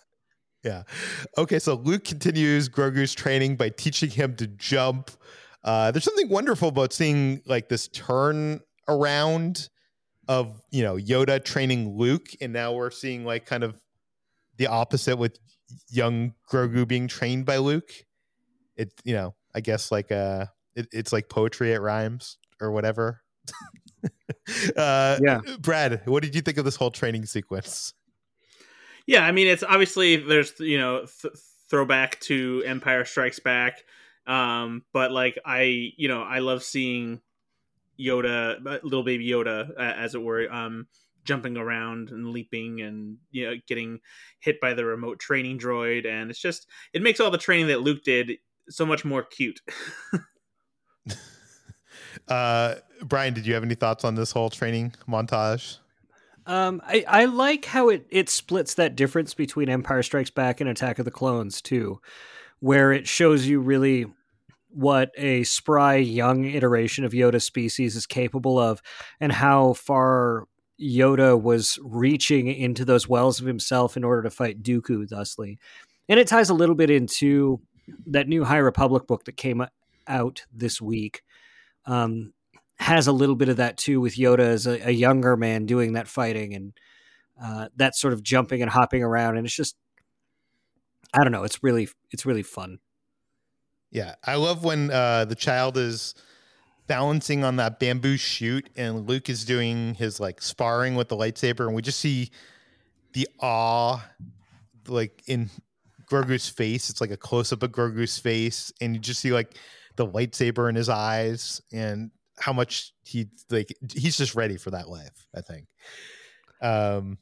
[SPEAKER 2] Yeah. Okay, so Luke continues Grogu's training by teaching him to jump. Uh, there's something wonderful about seeing like this turn around of you know Yoda training Luke, and now we're seeing like kind of the opposite with young Grogu being trained by Luke. It you know I guess like uh it, it's like poetry it rhymes or whatever. *laughs* uh, yeah, Brad, what did you think of this whole training sequence?
[SPEAKER 3] Yeah, I mean, it's obviously there's you know th- throwback to Empire Strikes Back, um, but like I you know I love seeing Yoda, uh, little baby Yoda, uh, as it were, um, jumping around and leaping and you know getting hit by the remote training droid, and it's just it makes all the training that Luke did so much more cute. *laughs*
[SPEAKER 2] uh, Bryan, did you have any thoughts on this whole training montage?
[SPEAKER 4] Um, I, I like how it, it splits that difference between Empire Strikes Back and Attack of the Clones too, where it shows you really what a spry young iteration of Yoda species is capable of and how far Yoda was reaching into those wells of himself in order to fight Dooku, thusly. And it ties a little bit into that new High Republic book that came out this week. Um, has a little bit of that too, with Yoda as a, a younger man doing that fighting and uh, that sort of jumping and hopping around, and it's just, I don't know, it's really, it's really fun.
[SPEAKER 2] Yeah, I love when uh, the child is balancing on that bamboo shoot and Luke is doing his like sparring with the lightsaber and we just see the awe like in Grogu's face. It's like a close up of Grogu's face and you just see like the lightsaber in his eyes and how much he like he's just ready for that life, I think. Um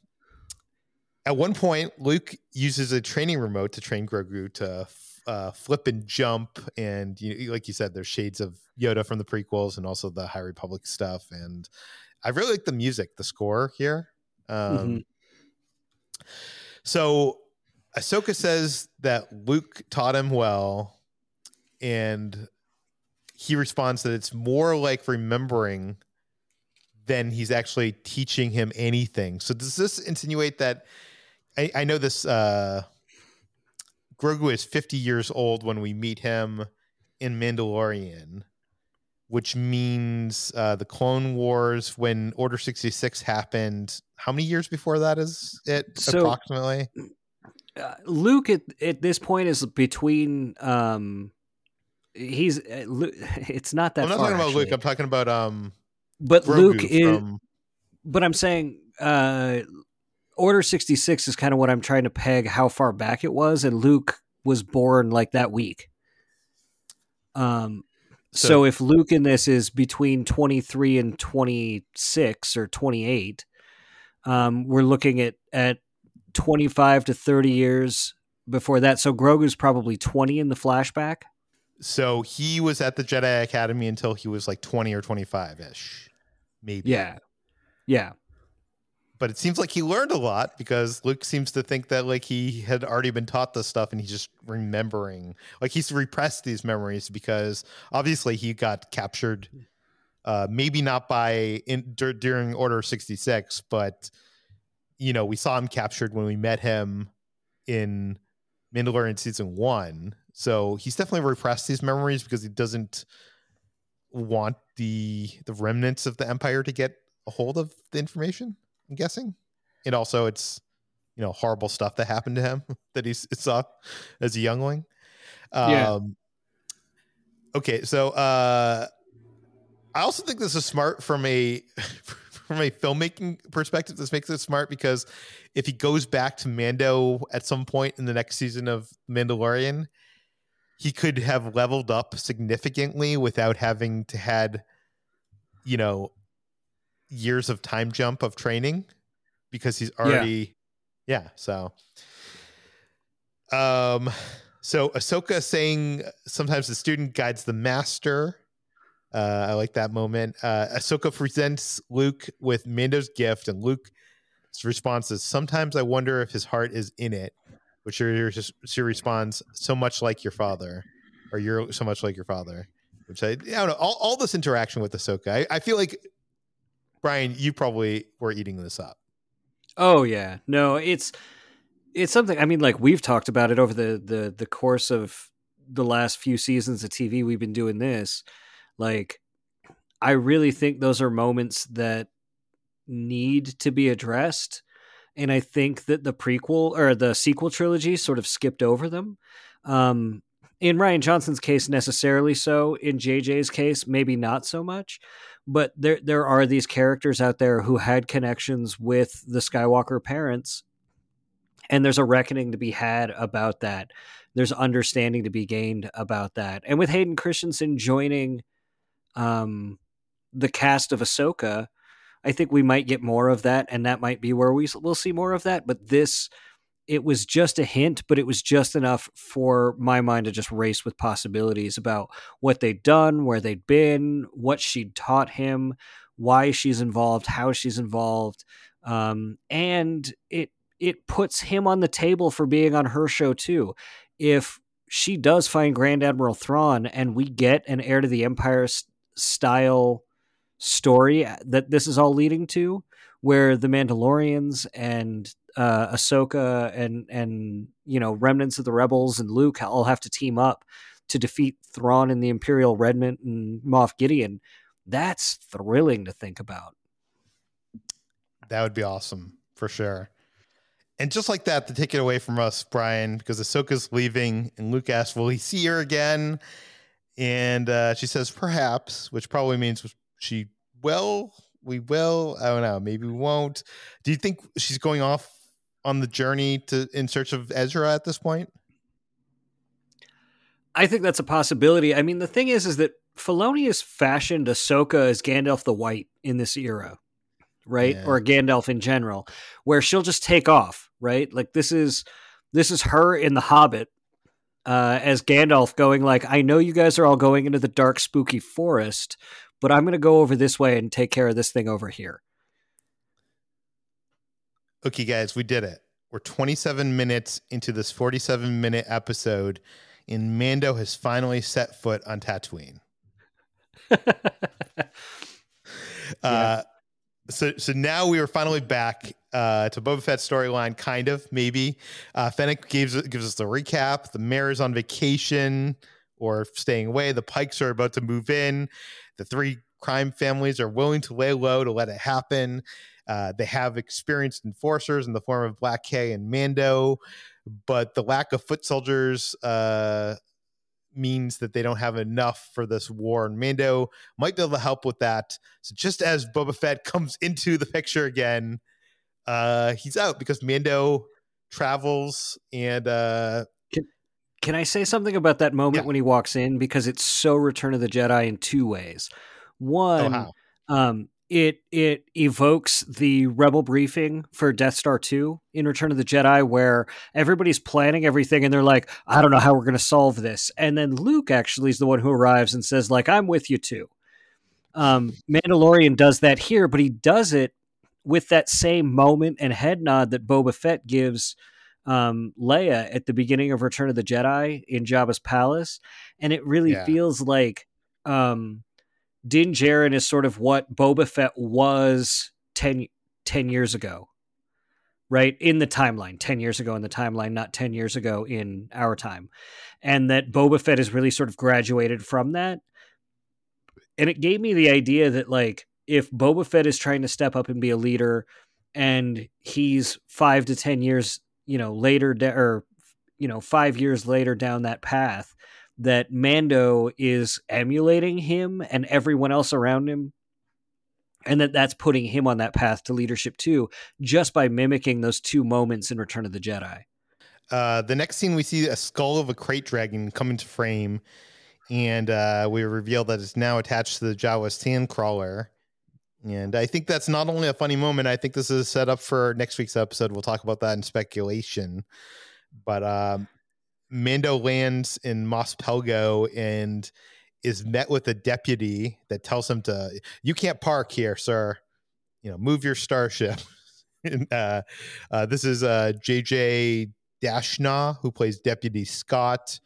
[SPEAKER 2] at one point Luke uses a training remote to train Grogu to uh, flip and jump, and you, like you said, there's shades of Yoda from the prequels and also the High Republic stuff. And I really like the music, the score here. Um, mm-hmm. So Ahsoka says that Luke taught him well, and he responds that it's more like remembering than he's actually teaching him anything. So does this insinuate that? I, I know this. Uh, Grogu is 50 years old when we meet him in Mandalorian, which means uh, the Clone Wars when Order 66 happened. How many years before that is it so, approximately?
[SPEAKER 4] Uh, Luke at, at this point is between um he's uh, *laughs* it's not that
[SPEAKER 2] I'm not
[SPEAKER 4] far,
[SPEAKER 2] talking about
[SPEAKER 4] actually.
[SPEAKER 2] Luke, I'm talking about um
[SPEAKER 4] but Grogu Luke is from... but I'm saying uh Order 66 is kind of what I'm trying to peg how far back it was, and Luke was born like that week. Um, so, so if Luke in this is between 23 and 26 or 28, um, we're looking at, at 25 to 30 years before that. So Grogu's probably 20 in the flashback.
[SPEAKER 2] So he was at the Jedi Academy until he was like 20 or 25 ish, maybe.
[SPEAKER 4] Yeah. Yeah
[SPEAKER 2] but it seems like he learned a lot because Luke seems to think that like he had already been taught this stuff and he's just remembering. Like he's repressed these memories because obviously he got captured. Uh, maybe not by in dur- during Order sixty six, but you know we saw him captured when we met him in Mandalorian season one. So he's definitely repressed these memories because he doesn't want the the remnants of the Empire to get a hold of the information. I'm guessing. And also, it's you know horrible stuff that happened to him *laughs* that he saw as a youngling. Um, yeah. Okay, so uh, I also think this is smart from a *laughs* from a filmmaking perspective. This makes it smart because if he goes back to Mando at some point in the next season of Mandalorian, he could have leveled up significantly without having to had you know years of time jump of training because he's already yeah, yeah so um so Ahsoka saying sometimes the student guides the master. Uh, I like that moment. Uh, Ahsoka presents Luke with Mando's gift, and Luke's response is, "Sometimes I wonder if his heart is in it." Which she, she responds, "So much like your father, or you're so much like your father." Which I, I don't know. All, all this interaction with Ahsoka, I, I feel like Bryan, you probably were eating this up.
[SPEAKER 4] Oh yeah, no, it's it's something. I mean, like we've talked about it over the the the course of the last few seasons of TV. We've been doing this. Like, I really think those are moments that need to be addressed, and I think that the prequel or the sequel trilogy sort of skipped over them. Um, in Rian Johnson's case, necessarily so. In JJ's case, maybe not so much but there there are these characters out there who had connections with the Skywalker parents and there's a reckoning to be had about that. There's understanding to be gained about that. And with Hayden Christensen joining um, the cast of Ahsoka, I think we might get more of that, and that might be where we will see more of that. But this it was just a hint, but it was just enough for my mind to just race with possibilities about what they'd done, where they'd been, what she'd taught him, why she's involved, how she's involved, um, and it it puts him on the table for being on her show too. If she does find Grand Admiral Thrawn, and we get an heir to the Empire style story that this is all leading to, where the Mandalorians and uh, Ahsoka and and you know remnants of the rebels and Luke all have to team up to defeat Thrawn and the Imperial Regiment and Moff Gideon. That's thrilling to think about.
[SPEAKER 2] That would be awesome for sure. And just like that, to take it away from us, Bryan, because Ahsoka's leaving, and Luke asks, "Will he see her again?" And uh, she says, "Perhaps," which probably means she will. We will. I don't know. Maybe we won't. Do you think she's going off on the journey to in search of Ezra at this point?
[SPEAKER 4] I think that's a possibility. I mean, the thing is, is that Filoni has fashioned Ahsoka as Gandalf the White in this era, right? Yeah. Or Gandalf in general, where she'll just take off, right? Like this is this is her in the Hobbit uh, as Gandalf going like, "I know you guys are all going into the dark, spooky forest, but I'm going to go over this way and take care of this thing over here."
[SPEAKER 2] Okay, guys, we did it. We're 27 minutes into this 47 minute episode, and Mando has finally set foot on Tatooine. *laughs* uh, so so now we are finally back uh, to Boba Fett's storyline, kind of maybe. Uh, Fennec gives gives us the recap. The mayor is on vacation or staying away. The Pikes are about to move in. The three crime families are willing to lay low to let it happen. Uh, they have experienced enforcers in the form of Black K and Mando, but the lack of foot soldiers uh, means that they don't have enough for this war. And Mando might be able to help with that. So just as Boba Fett comes *laughs* into the picture again, uh, he's out because Mando travels and uh,
[SPEAKER 4] can, I say something about that moment yeah. when he walks in because it's so Return of the Jedi in two ways. One, oh, um, it it evokes the rebel briefing for Death Star 2 in Return of the Jedi where everybody's planning everything and they're like I don't know how we're going to solve this and then Luke actually is the one who arrives and says like I'm with you too. Um Mandalorian does that here but he does it with that same moment and head nod that Boba Fett gives um, Leia at the beginning of Return of the Jedi in Jabba's palace and it really yeah. feels like um Din Djarin is sort of what Boba Fett was 10, 10 years ago, right? In the timeline, 10 years ago in the timeline, not 10 years ago in our time. And that Boba Fett has really sort of graduated from that. And it gave me the idea that, like, if Boba Fett is trying to step up and be a leader and he's five to 10 years, you know, later, or, you know, five years later down that path, that Mando is emulating him and everyone else around him and that that's putting him on that path to leadership too just by mimicking those two moments in Return of the Jedi.
[SPEAKER 2] Uh, the next scene we see a skull of a krayt dragon come into frame and uh, we reveal that it's now attached to the Jawa sandcrawler. And I think that's not only a funny moment. I think this is set up for next week's episode. We'll talk about that in speculation. But um, Mando lands in Mos Pelgo and is met with a deputy that tells him to, "You can't park here, sir. You know, move your starship." *laughs* and, uh, uh, this is uh, JJ Dashnaw, who plays Deputy Scott.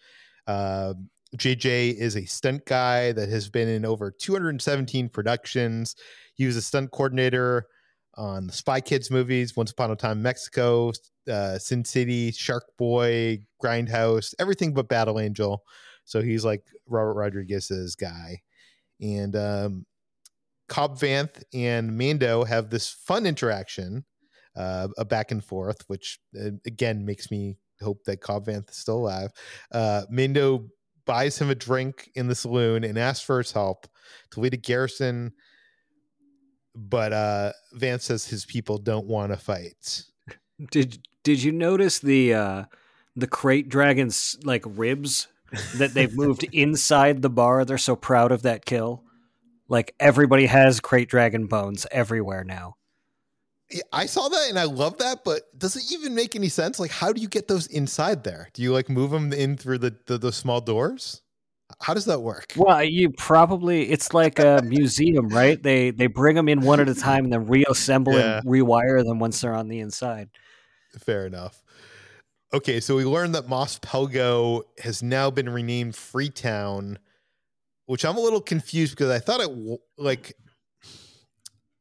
[SPEAKER 2] Uh, um, JJ is a stunt guy that has been in over 217 productions. He was a stunt coordinator on the Spy Kids movies, Once Upon a Time Mexico, uh, Sin City, Shark Boy, Grindhouse, everything but Battle Angel. So he's like Robert Rodriguez's guy. And um, Cobb Vanth and Mando have this fun interaction, uh, a back and forth, which uh, again makes me hope that Cobb Vanth is still alive. Uh, Mando buys him a drink in the saloon and asks for his help to lead a garrison but uh Vanth says his people don't want to fight.
[SPEAKER 4] Did did you notice the uh the krayt dragons like ribs that they've moved *laughs* inside the bar? They're so proud of that kill. Like everybody has krayt dragon bones everywhere now.
[SPEAKER 2] I saw that and I love that, but does it even make any sense? Like, how do you get those inside there? Do you like move them in through the the, the small doors? How does that work?
[SPEAKER 4] Well, you probably it's like a museum, right? They they bring them in one at a time and then reassemble yeah. and rewire them once they're on the inside.
[SPEAKER 2] Fair enough. Okay, so we learned that Mos Pelgo has now been renamed Freetown, which I'm a little confused because I thought it like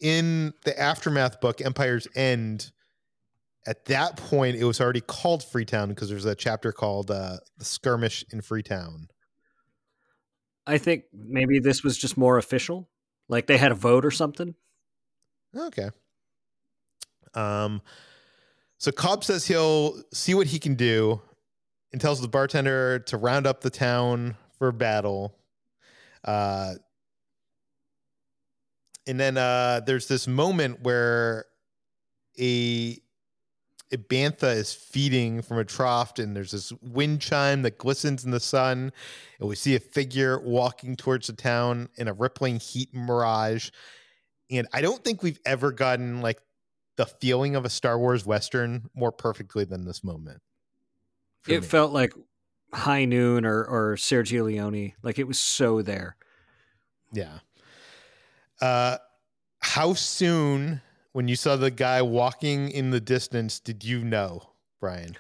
[SPEAKER 2] in the aftermath book, Empire's End, at that point it was already called Freetown because there's a chapter called uh, the skirmish in Freetown.
[SPEAKER 4] I think maybe this was just more official, like they had a vote or something.
[SPEAKER 2] Okay. Um, so Cobb says he'll see what he can do, and tells the bartender to round up the town for battle. Uh, and then uh, there's this moment where a a bantha is feeding from a trough, and there's this wind chime that glistens in the sun, and we see a figure walking towards the town in a rippling heat mirage. And I don't think we've ever gotten like the feeling of a Star Wars Western more perfectly than this moment.
[SPEAKER 4] It me. felt like High Noon or or Sergio Leone. Like it was so there.
[SPEAKER 2] Yeah. Uh how soon when you saw the guy walking in the distance did you know, Bryan?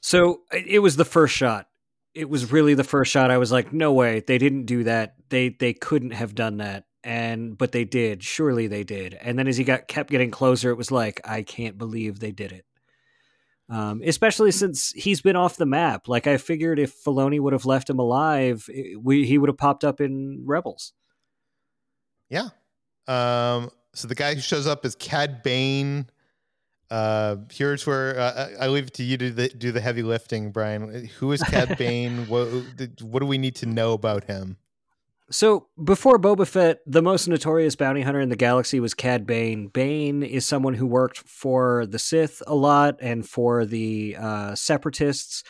[SPEAKER 4] So it was the first shot. It was really the first shot. I was like, no way, they didn't do that. They they couldn't have done that and but they did surely they did and then as he got kept getting closer it was like i can't believe they did it um, especially since he's been off the map like i figured if Filoni would have left him alive we, he would have popped up in rebels
[SPEAKER 2] yeah um, so the guy who shows up is cad bane uh, here's where uh, I leave it to you to do the, do the heavy lifting, Bryan. Who is Cad *laughs* Bane? what, what do we need to know about him?
[SPEAKER 4] So before Boba Fett, the most notorious bounty hunter in the galaxy was Cad Bane. Bane is someone who worked for the Sith a lot and for the uh, Separatists.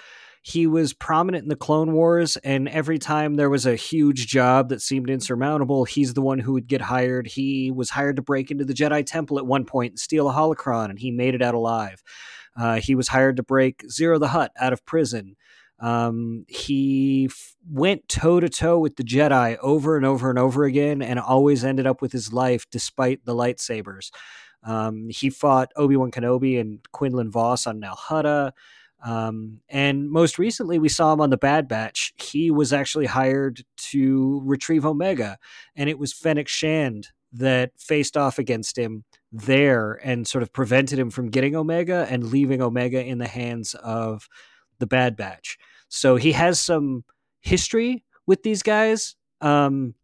[SPEAKER 4] He was prominent in the Clone Wars, and every time there was a huge job that seemed insurmountable, he's the one who would get hired. He was hired to break into the Jedi Temple at one point and steal a holocron, and he made it out alive. Uh, he was hired to break Ziro the Hutt out of prison. Um, he f- went toe to toe with the Jedi over and over and over again, and always ended up with his life despite the lightsabers. Um, he fought Obi Wan Kenobi and Quinlan Vos on Nal Hutta. Um, and most recently, we saw him on the Bad Batch. He was actually hired to retrieve Omega, and it was Fennec Shand that faced off against him there and sort of prevented him from getting Omega and leaving Omega in the hands of the Bad Batch. So he has some history with these guys. Um,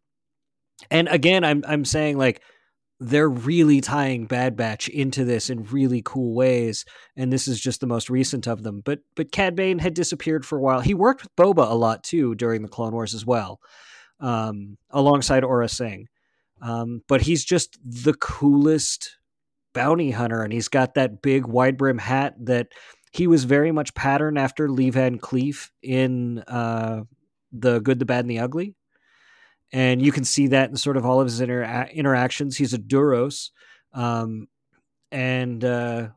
[SPEAKER 4] and again, I'm I'm saying like they're really tying Bad Batch into this in really cool ways, and this is just the most recent of them. But but Cad Bane had disappeared for a while. He worked with Boba a lot too during the Clone Wars as well, um, alongside Aurra Sing. Um, but he's just the coolest bounty hunter, and he's got that big wide brim hat that he was very much patterned after Lee Van Cleef in uh, the Good, the Bad, and the Ugly, and you can see that in sort of all of his inter- interactions. He's a Duros, um, and uh,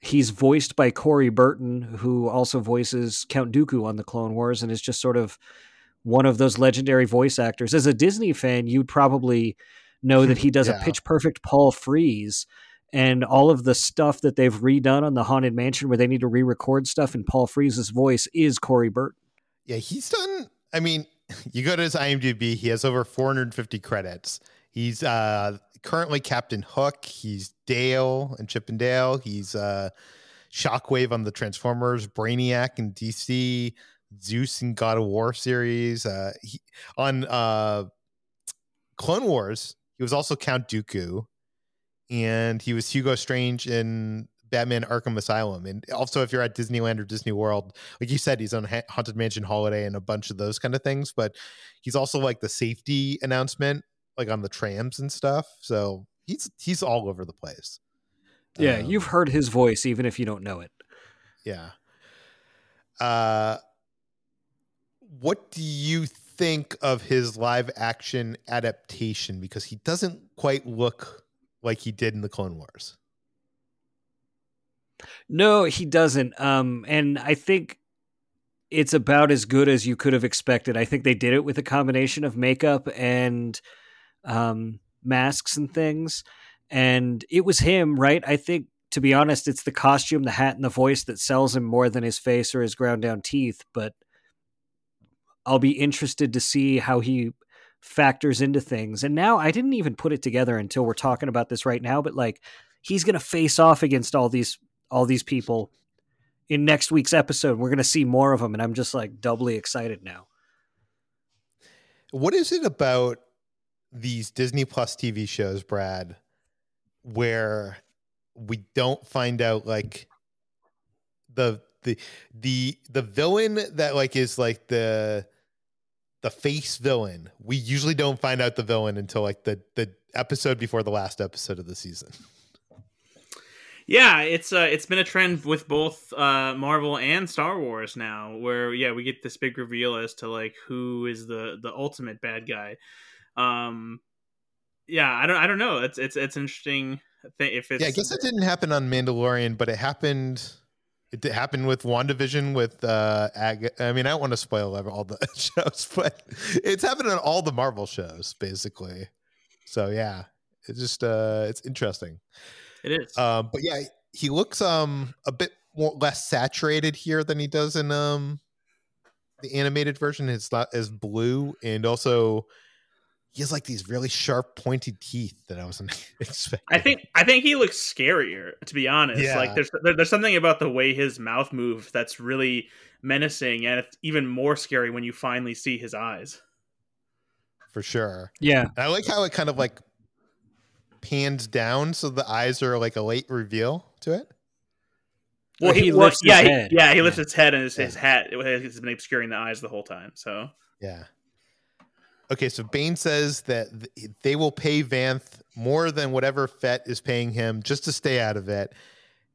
[SPEAKER 4] he's voiced by Corey Burton, who also voices Count Dooku on the Clone Wars, and is just sort of one of those legendary voice actors. As a Disney fan, you'd probably know that he *laughs* does yeah. a pitch perfect Paul Frees. and all of the stuff that they've redone on the Haunted Mansion where they need to re-record stuff in Paul Frees's voice is Corey Burton.
[SPEAKER 2] Yeah, he's done. I mean, you go to his IMDb, he has over 450 credits. He's uh, currently Captain Hook. He's Dale and Chip and Dale. He's uh, Shockwave on the Transformers, Brainiac in DC, Zeus and God of War series. Uh, he, on uh, Clone Wars, he was also Count Dooku and he was Hugo Strange in Batman Arkham Asylum. And also, if you're at Disneyland or Disney World, like you said, he's on Haunted Mansion Holiday and a bunch of those kind of things. But he's also like the safety announcement, like on the trams and stuff. So he's he's all over the place.
[SPEAKER 4] Yeah, um, you've heard his voice even if you don't know it.
[SPEAKER 2] Yeah. Uh, what do you think of his live action adaptation? Because he doesn't quite look like he did in the Clone Wars.
[SPEAKER 4] No, he doesn't. Um, and I think it's about as good as you could have expected. I think they did it with a combination of makeup and um, masks and things. And it was him, right? I think, to be honest, it's the costume, the hat, and the voice that sells him more than his face or his ground down teeth. But I'll be interested to see how he factors into things. And now I didn't even put it together until we're talking about this right now, but like he's going to face off against all these all these people in next week's episode. We're going to see more of them and I'm just like doubly excited now.
[SPEAKER 2] What is it about these Disney Plus TV shows, Brad, where we don't find out like the the the the villain that like is like the the face villain. We usually don't find out the villain until like the the episode before the last episode of the season.
[SPEAKER 3] Yeah, it's uh, it's been a trend with both uh, Marvel and Star Wars now, where yeah we get this big reveal as to like who is the the ultimate bad guy. Um, yeah, I don't I don't know. It's it's it's interesting. thing If it's
[SPEAKER 2] yeah, I guess it didn't happen on Mandalorian, but it happened it happened with WandaVision with uh Ag- I mean, I don't want to spoil all the *laughs* shows, but it's happened on all the Marvel shows basically. So yeah, it's just uh it's interesting.
[SPEAKER 3] It is.
[SPEAKER 2] Um but yeah, he looks um a bit more less saturated here than he does in um the animated version. It's not as blue and also he has like these really sharp pointed teeth that I wasn't *laughs* expecting.
[SPEAKER 3] I think I think he looks scarier to be honest. Yeah. Like there's there, there's something about the way his mouth moves that's really menacing and it's even more scary when you finally see his eyes.
[SPEAKER 2] For sure.
[SPEAKER 4] Yeah.
[SPEAKER 2] And I like how it kind of like pans down so the eyes are like a late reveal to it.
[SPEAKER 3] Well, he, he lifts well, yeah, he, yeah, he lifts yeah. his head and his, yeah. his hat has been obscuring the eyes the whole time. So
[SPEAKER 2] yeah, Okay, so Bane says that they will pay Vanth more than whatever Fett is paying him just to stay out of it.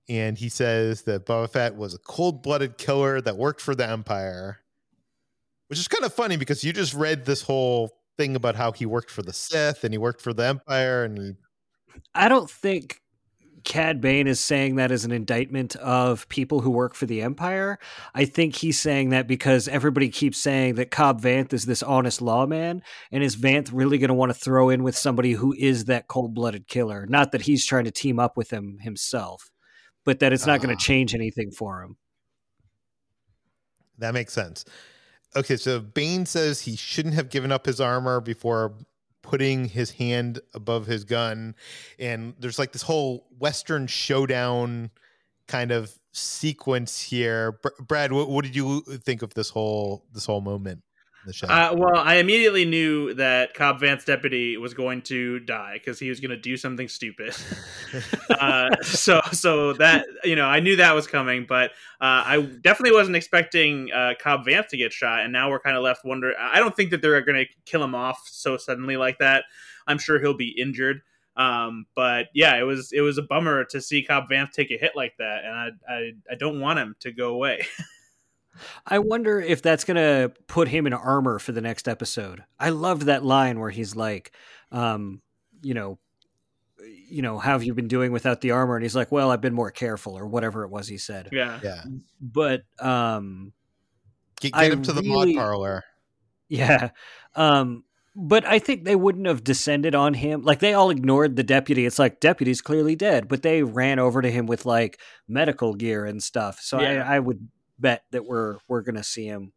[SPEAKER 2] And he says that Boba Fett was a cold blooded killer that worked for the Empire, which is kind of funny because you just read this whole thing about how he worked for the Sith and he worked for the Empire. And he.
[SPEAKER 4] I don't think Cad Bane is saying that as an indictment of people who work for the Empire. I think he's saying that because everybody keeps saying that Cobb Vanth is this honest lawman, and is Vanth really going to want to throw in with somebody who is that cold blooded killer? Not that he's trying to team up with him himself, but that it's not uh, going to change anything for him.
[SPEAKER 2] That makes sense. Okay, so Bane says he shouldn't have given up his armor before putting his hand above his gun and there's like this whole western showdown kind of sequence here. Br- brad what, what, did you think of this whole this whole moment
[SPEAKER 3] the show. Uh, well i immediately knew that cobb Vanth deputy was going to die because he was going to do something stupid. *laughs* Uh, so so that you know i knew that was coming but uh, i definitely wasn't expecting uh, cobb Vanth to get shot and now we're kind of left wondering i don't think that they're going to kill him off so suddenly like that. I'm sure he'll be injured. Um, but yeah, it was it was a bummer to see Cobb Vanth take a hit like that, and I I, I don't want him to go away. *laughs*
[SPEAKER 4] I wonder if that's going to put him in armor for the next episode. I loved that line where he's like, um, you know, you know, how have you been doing without the armor? And he's like, well, I've been more careful or whatever it was he said.
[SPEAKER 3] Yeah.
[SPEAKER 2] Yeah.
[SPEAKER 4] But, um,
[SPEAKER 2] get, get him to the really, mod parlor.
[SPEAKER 4] Yeah. Um, but I think they wouldn't have descended on him. Like they all ignored the deputy. It's like deputy's clearly dead, but they ran over to him with like medical gear and stuff. So yeah. I, I would bet that we're we're gonna see him.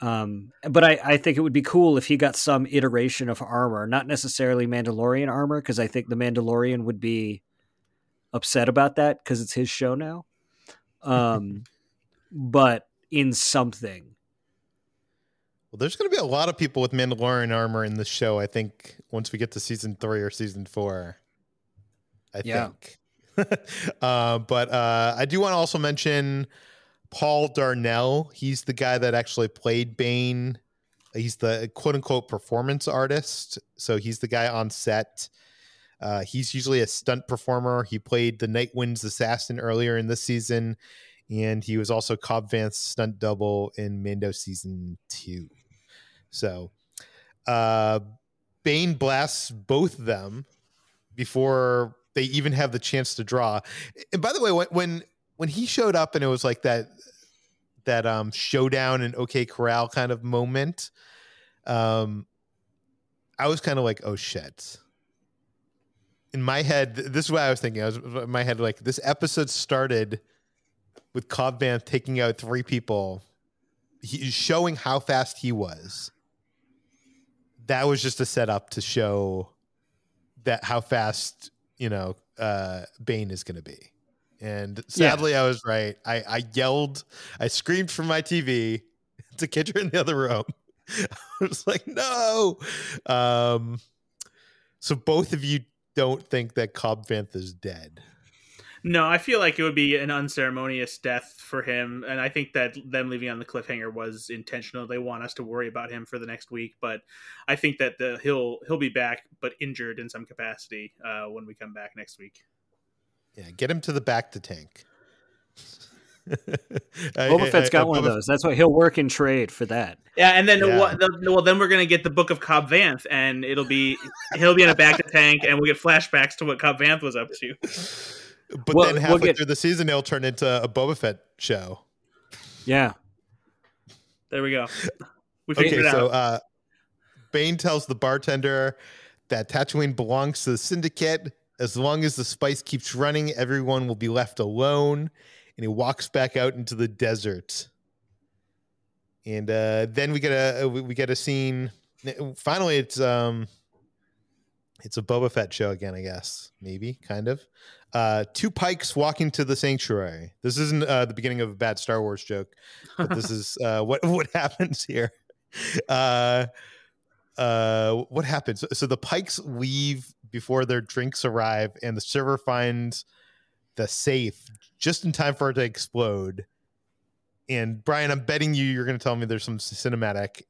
[SPEAKER 4] Um, but I, I think it would be cool if he got some iteration of armor, not necessarily Mandalorian armor, because I think the Mandalorian would be upset about that because it's his show now. Um, *laughs* but in something.
[SPEAKER 2] Well, there's going to be a lot of people with Mandalorian armor in the show. I think once we get to season three or season four. I yeah. think. *laughs* uh, but uh, I do want to also mention Paul Darnell. He's the guy that actually played Bane. He's the quote unquote performance artist. So he's the guy on set. Uh, he's usually a stunt performer. He played the Night Winds assassin earlier in this season, and he was also Cobb Vanth's stunt double in Mando season two. So, uh, Bane blasts both of them before they even have the chance to draw. And by the way, when when he showed up and it was like that that um showdown and OK Corral kind of moment, um I was kind of like, oh shit. In my head, this is what I was thinking. I was in my head like this episode started with Cobb Vanth taking out three people. He's showing how fast he was. that was just a setup to show that how fast you know uh, Bane is going to be. And sadly, yeah. I was right. I, I yelled, I screamed from my TV *laughs* to Kidra in the other room. *laughs* I was like, no. Um, so both of you don't think that Cobb Vanth is dead.
[SPEAKER 3] No, I feel like it would be an unceremonious death for him, and I think that them leaving on the cliffhanger was intentional. They want us to worry about him for the next week, but I think that the he'll he'll be back, but injured in some capacity uh, when we come back next week.
[SPEAKER 2] Yeah, get him to the bacta tank. *laughs*
[SPEAKER 4] Boba Fett's got I, I, one of those. That's why he'll work in trade for that.
[SPEAKER 3] Yeah, and then yeah. What, the, well, then we're gonna get the Book of Cobb Vanth, and it'll be he'll be in a bacta tank, and we'll get flashbacks to what Cobb Vanth was up to. *laughs*
[SPEAKER 2] But well, then halfway we'll get... through the season, it'll turn into a Boba Fett show.
[SPEAKER 4] Yeah.
[SPEAKER 3] There we go.
[SPEAKER 2] We figured it out. okay, so uh, Bane tells the bartender that Tatooine belongs to the Syndicate. As long as the spice keeps running, everyone will be left alone. And he walks back out into the desert. And uh, then we get a we get a scene. Finally, it's um, it's a Boba Fett show again, I guess. Maybe, kind of. Uh, two pikes walking to the sanctuary. This isn't uh, the beginning of a bad Star Wars joke, but this *laughs* is uh, what *laughs* what happens here. Uh, uh, what happens? So the pikes leave before their drinks arrive, and the server finds the safe just in time for it to explode. And Bryan, I'm betting you you're going to tell me there's some cinematic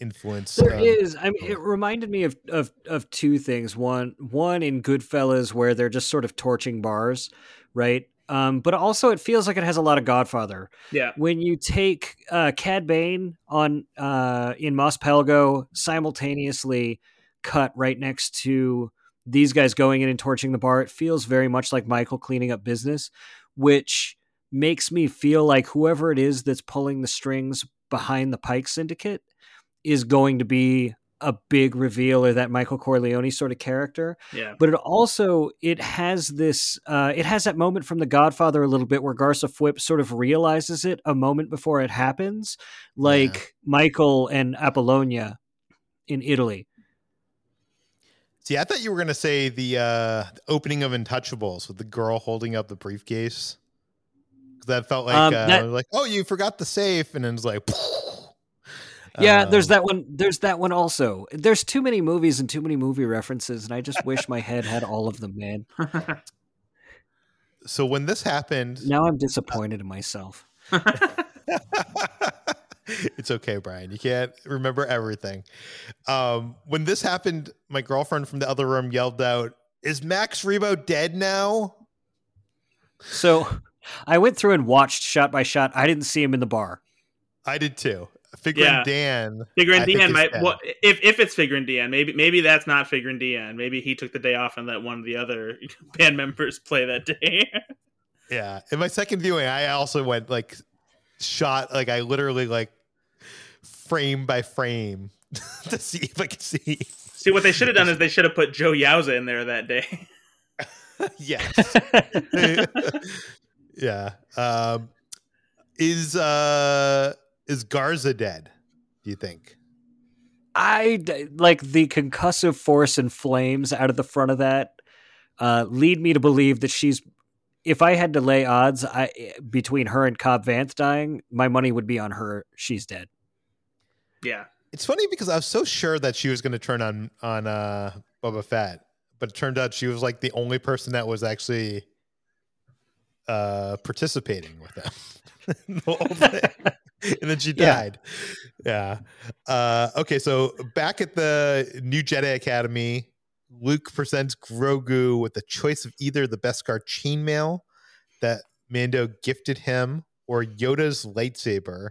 [SPEAKER 2] influence.
[SPEAKER 4] There um, is. I mean, it reminded me of, of of two things. One, one in Goodfellas where they're just sort of torching bars, right? Um, but also, it feels like it has a lot of Godfather.
[SPEAKER 3] Yeah.
[SPEAKER 4] When you take uh, Cad Bane on uh, in Mos Pelgo simultaneously cut right next to these guys going in and torching the bar, it feels very much like Michael cleaning up business, which makes me feel like whoever it is that's pulling the strings behind the Pike Syndicate is going to be a big reveal or that Michael Corleone sort of character.
[SPEAKER 3] Yeah.
[SPEAKER 4] But it also it has this uh, it has that moment from The Godfather a little bit where Garsa Fwip sort of realizes it a moment before it happens, like yeah. Michael and Apollonia in Italy.
[SPEAKER 2] See, I thought you were going to say the uh, opening of Untouchables with the girl holding up the briefcase. That felt like um, uh, that, like oh you forgot the safe and then it's like. *laughs*
[SPEAKER 4] Yeah, um, there's that one. There's that one also. There's too many movies and too many movie references, and I just wish my head had all of them, man.
[SPEAKER 2] so when this happened,
[SPEAKER 4] now I'm disappointed in myself. *laughs*
[SPEAKER 2] it's okay, Bryan. You can't remember everything. Um, when this happened, my girlfriend from the other room yelled out, "Is Max Rebo dead now?"
[SPEAKER 4] So, I went through and watched shot by shot. I didn't see him in the bar.
[SPEAKER 2] I did too. Figure yeah. and Dan.
[SPEAKER 3] Figrin D'an might. Well, if if it's Figrin D'an, maybe maybe that's not Figrin D'an. Maybe he took the day off and let one of the other *laughs* band members play that day. *laughs*
[SPEAKER 2] yeah. In my second viewing, I also went like shot like I literally like frame by frame *laughs* to see if I could see.
[SPEAKER 3] See what they should have done is they should have put Joh Yowza in there that day.
[SPEAKER 2] yes. yeah. Um, is uh is Garsa dead? Do you think?
[SPEAKER 4] I like the concussive force and flames out of the front of that uh, lead me to believe that she's. If I had to lay odds I, between her and Cobb Vanth dying, my money would be on her. She's dead.
[SPEAKER 3] Yeah,
[SPEAKER 2] it's funny because I was so sure that she was going to turn on on uh, Boba Fett, but it turned out she was like the only person that was actually uh, participating with them. *laughs* *laughs* *laughs* and then she died. Yeah. yeah. Uh, okay, so back at the New Jedi Academy, Luke presents Grogu with the choice of either the Beskar chainmail that Mando gifted him or Yoda's lightsaber.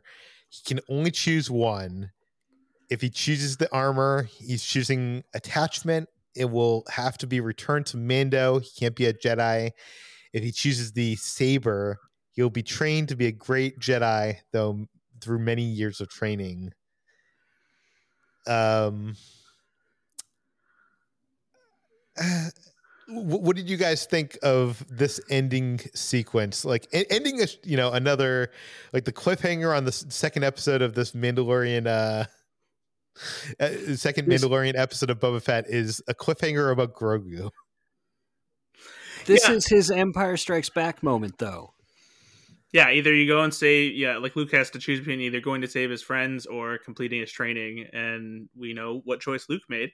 [SPEAKER 2] He can only choose one. If he chooses the armor, he's choosing attachment. It will have to be returned to Mando. He can't be a Jedi. If he chooses the saber, he'll be trained to be a great Jedi, though through many years of training. Um, *sighs* what did you guys think of this ending sequence? Like ending, a, you know, another like the cliffhanger on the second episode of this Mandalorian uh, *laughs* Uh, second Mandalorian episode of Boba Fett is a cliffhanger about Grogu.
[SPEAKER 4] This yeah. is his Empire Strikes Back moment, though.
[SPEAKER 3] Yeah, either you go and say, yeah, like Luke has to choose between either going to save his friends or completing his training, and we know what choice Luke made.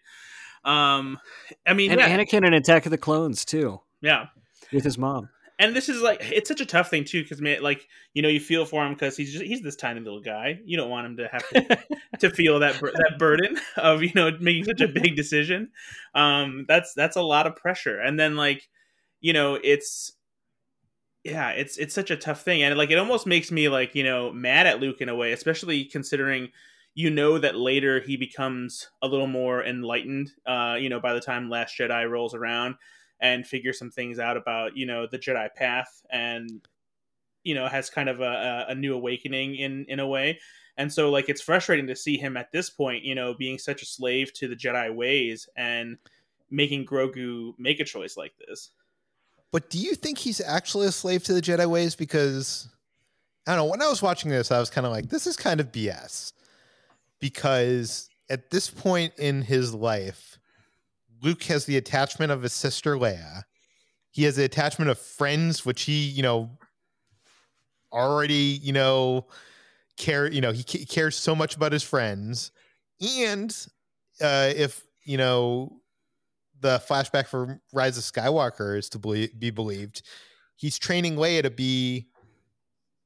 [SPEAKER 3] Um, I mean,
[SPEAKER 4] and
[SPEAKER 3] yeah.
[SPEAKER 4] Anakin in Attack of the Clones too.
[SPEAKER 3] Yeah,
[SPEAKER 4] with his mom.
[SPEAKER 3] And this is like it's such a tough thing too because like you know you feel for him because he's just, he's this tiny little guy. You don't want him to have to, *laughs* to feel that that burden of you know making such a big decision. Um, that's that's a lot of pressure. And then like you know it's yeah it's it's such a tough thing and like it almost makes me like you know mad at Luke in a way, especially considering you know that later he becomes a little more enlightened uh you know by the time last jedi rolls around and figure some things out about you know the jedi path and you know has kind of a, a new awakening in in a way. And so like it's frustrating to see him at this point you know being such a slave to the jedi ways and making grogu make a choice like this
[SPEAKER 2] but do you think he's actually a slave to the jedi ways because i don't know when i was watching this i was kind of like this is kind of bs because at this point in his life, Luke has the attachment of his sister Leia. He has the attachment of friends, which he, you know, already, you know, care. You know, he cares so much about his friends, and uh, if you know the flashback for Rise of Skywalker is to be believed, he's training Leia to be,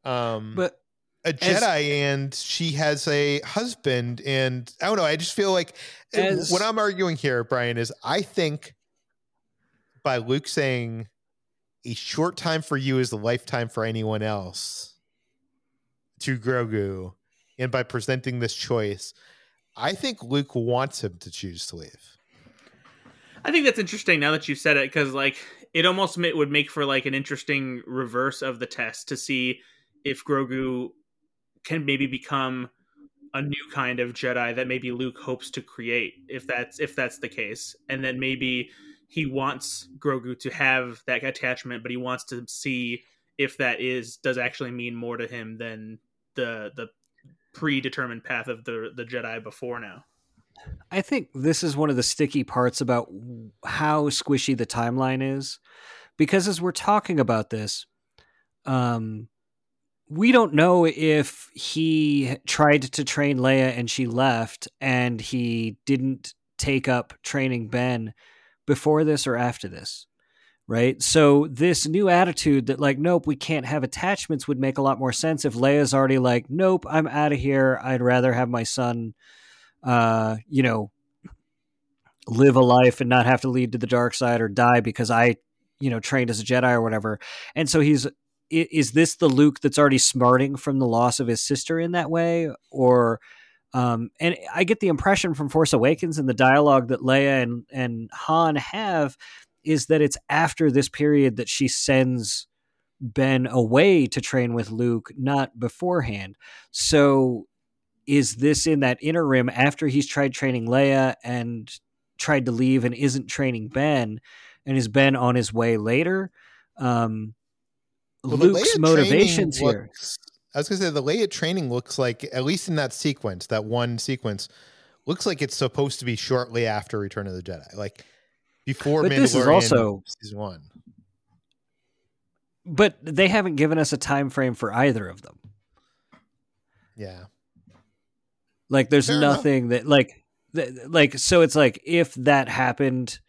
[SPEAKER 2] um,
[SPEAKER 4] but
[SPEAKER 2] a Jedi as, and she has a husband. And I don't know. I just feel like as, what I'm arguing here, Bryan, is I think by Luke saying a short time for you is a lifetime for anyone else to Grogu, and by presenting this choice, I think Luke wants him to choose to leave.
[SPEAKER 3] I think that's interesting now that you've said it because like it almost would make for like an interesting reverse of the test to see if Grogu can maybe become a new kind of Jedi that maybe Luke hopes to create if that's if that's the case. And then maybe he wants Grogu to have that attachment, but he wants to see if that is does actually mean more to him than the the predetermined path of the the Jedi before now.
[SPEAKER 4] I think this is one of the sticky parts about how squishy the timeline is because as we're talking about this um we don't know if he tried to train Leia and she left and he didn't take up training Ben before this or after this. Right. So this new attitude that like, nope, we can't have attachments would make a lot more sense if Leia's already like, nope, I'm out of here. I'd rather have my son, uh, you know, live a life and not have to lead to the dark side or die because I, you know, trained as a Jedi or whatever. And so he's is this the Luke that's already smarting from the loss of his sister in that way, or? Um, and I get the impression from Force Awakens and the dialogue that Leia and and Han have is that it's after this period that she sends Ben away to train with Luke, not beforehand. So is this in that interim after he's tried training Leia and tried to leave and isn't training Ben, and is Ben on his way later? Um, well, Luke's motivations here.
[SPEAKER 2] Looks, I was gonna say the Leia training looks like, at least in that sequence, that one sequence, looks like it's supposed to be shortly after Return of the Jedi, like before but Mandalorian this is also season one.
[SPEAKER 4] But they haven't given us a time frame for either of them.
[SPEAKER 2] Yeah.
[SPEAKER 4] Like there's Fair nothing enough. that like like so it's like if that happened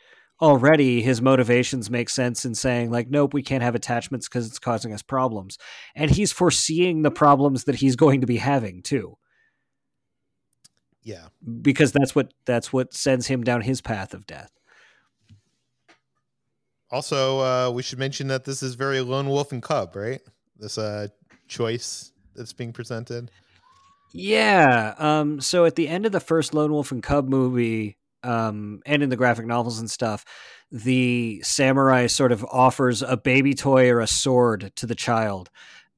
[SPEAKER 4] already his motivations make sense in saying like nope we can't have attachments because it's causing us problems. And he's foreseeing the problems that he's going to be having too.
[SPEAKER 2] Yeah.
[SPEAKER 4] Because that's what that's what sends him down his path of death.
[SPEAKER 2] Also uh we should mention that this is very lone wolf and cub right? This uh choice that's being presented
[SPEAKER 4] yeah um so at the end of the first lone wolf and cub movie um, and in the graphic novels and stuff, the samurai sort of offers a baby toy or a sword to the child.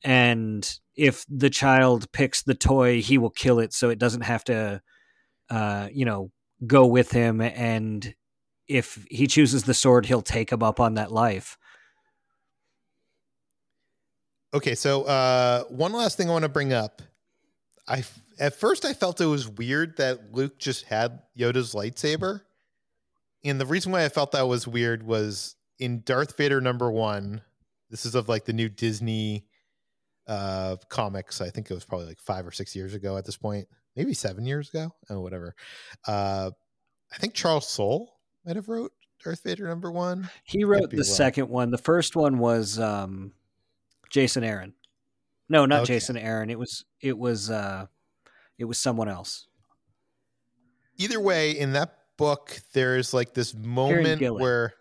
[SPEAKER 4] And if the child picks the toy, he will kill it so it doesn't have to, uh, you know, go with him. And if he chooses the sword, he'll take him up on that life.
[SPEAKER 2] Okay, so uh, one last thing I want to bring up. I at first I felt it was weird that Luke just had Yoda's lightsaber. And the reason why I felt that was weird was in Darth Vader number one, this is of like the new Disney uh comics. I think it was probably like five or six years ago at this point, maybe seven years ago. Oh, whatever. Uh I think Charles Soule might have wrote Darth Vader number one.
[SPEAKER 4] He wrote the second one. The first one was um Jason Aaron. No, not okay. Jason Aaron. It was it was uh it was someone else.
[SPEAKER 2] Either way, in that book, there's like this moment where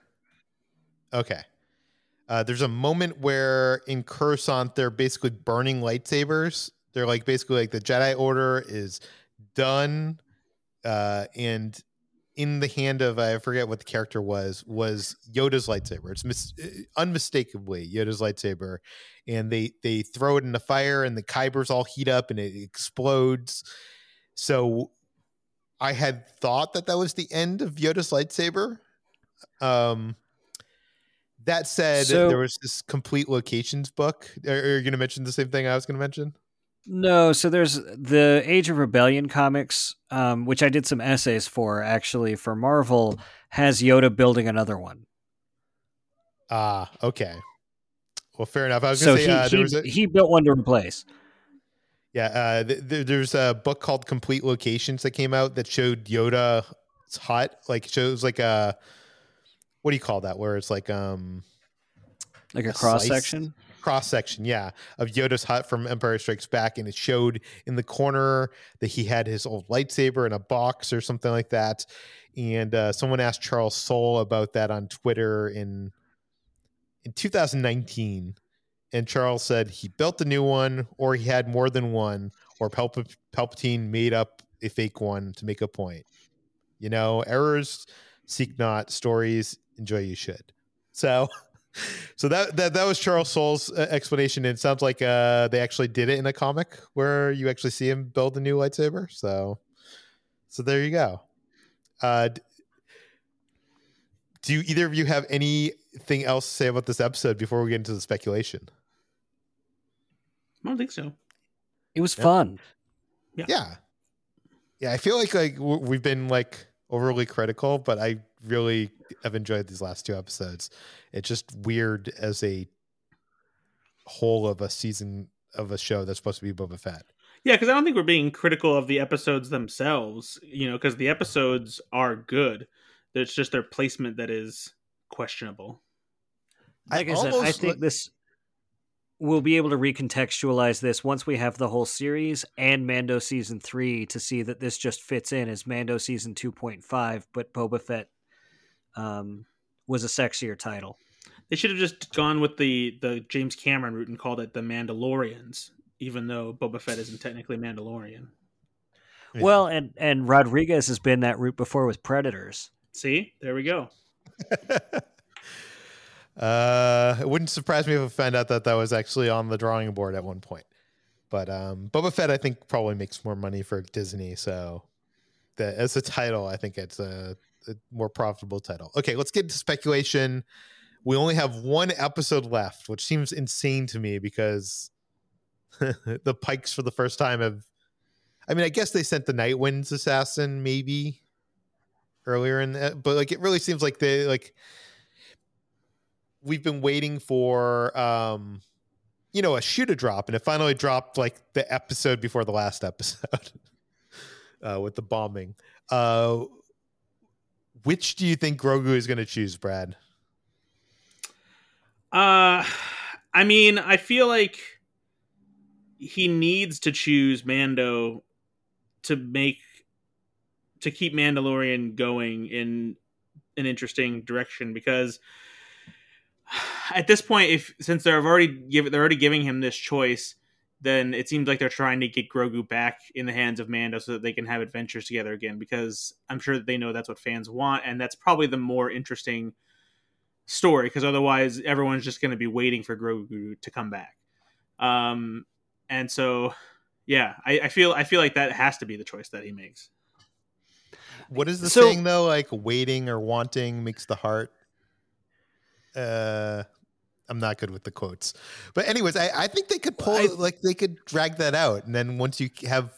[SPEAKER 2] Okay. Uh, there's a moment where in Coruscant they're basically burning lightsabers. They're like basically like the Jedi Order is done, uh, and in the hand of I forget what the character was was Yoda's lightsaber. It's mis- uh, unmistakably Yoda's lightsaber, and they they throw it in the fire, and the kybers all heat up, and it explodes. So I had thought that that was the end of Yoda's lightsaber. Um, that said, so, there was this complete locations book. Are, are you going to mention the same thing I was going to mention?
[SPEAKER 4] No, so there's the Age of Rebellion comics, um, which I did some essays for actually for Marvel, has Yoda building another one.
[SPEAKER 2] Ah, uh, okay. Well, fair enough. I was
[SPEAKER 4] so gonna
[SPEAKER 2] say,
[SPEAKER 4] he,
[SPEAKER 2] uh,
[SPEAKER 4] he, a... he, built one to replace.
[SPEAKER 2] Yeah, uh, th- th- there's a book called Complete Locations that came out that showed Yoda's hut, like shows like a what do you call that? Where it's like um
[SPEAKER 4] like a, a cross section
[SPEAKER 2] cross section, yeah, of Yoda's hut from Empire Strikes Back, and it showed in the corner that he had his old lightsaber in a box or something like that. And uh, someone asked Charles Soule about that on Twitter in in 2019, and Charles said he built a new one, or he had more than one, or Palp- Palpatine made up a fake one to make a point. You know, errors seek not, stories enjoy you should. So *laughs* so that, that that was Charles Soule's uh, explanation. And it sounds like uh, they actually did it in a comic where you actually see him build a new lightsaber. So, so there you go. Uh, do either of you have anything else to say about this episode before we get into the speculation?
[SPEAKER 3] I don't think so.
[SPEAKER 4] It was fun.
[SPEAKER 2] Yeah. yeah. Yeah, I feel like like we've been like overly critical, but I really have enjoyed these last two episodes. It's just weird as a whole of a season of a show that's supposed to be Boba Fett.
[SPEAKER 3] Yeah, because I don't think we're being critical of the episodes themselves, you know, because the episodes are good. It's just their placement that is questionable.
[SPEAKER 4] Like I, I said, I think this we'll be able to recontextualize this once we have the whole series and Mando season three to see that this just fits in as Mando season two point five, but Boba Fett um, was a sexier title.
[SPEAKER 3] They should have just gone with the the James Cameron route and called it the Mandalorians, even though Boba Fett isn't technically Mandalorian.
[SPEAKER 4] Yeah. Well, and and Rodriguez has been that route before with Predators.
[SPEAKER 3] See, there we go. *laughs*
[SPEAKER 2] uh, it wouldn't surprise me if I found out that that was actually on the drawing board at one point. But um, Boba Fett, I think, probably makes more money for Disney. So, that as a title, I think it's a a more profitable title. Okay, let's get to speculation. We only have one episode left, which seems insane to me because *laughs* the Pikes for the first time have. I mean, I guess they sent the Night Winds assassin maybe earlier in that, but like it really seems like they like we've been waiting for um you know a shoe to drop and it finally dropped like the episode before the last episode *laughs* uh with the bombing uh which do you think Grogu is going to choose, Brad?
[SPEAKER 3] Uh, I mean, I feel like he needs to choose Mando to make to keep Mandalorian going in an interesting direction because at this point, if since they're already give they're already giving him this choice, then it seems like they're trying to get Grogu back in the hands of Mando so that they can have adventures together again. Because I'm sure that they know that's what fans want, and that's probably the more interesting story. Because otherwise, everyone's just going to be waiting for Grogu to come back. Um, and so, yeah, I, I, feel I feel like that has to be the choice that he makes.
[SPEAKER 2] What is the so, saying though? Like waiting or wanting makes the heart. Uh, I'm not good with the quotes. But anyways, I, I think they could pull I, like they could drag that out, and then once you have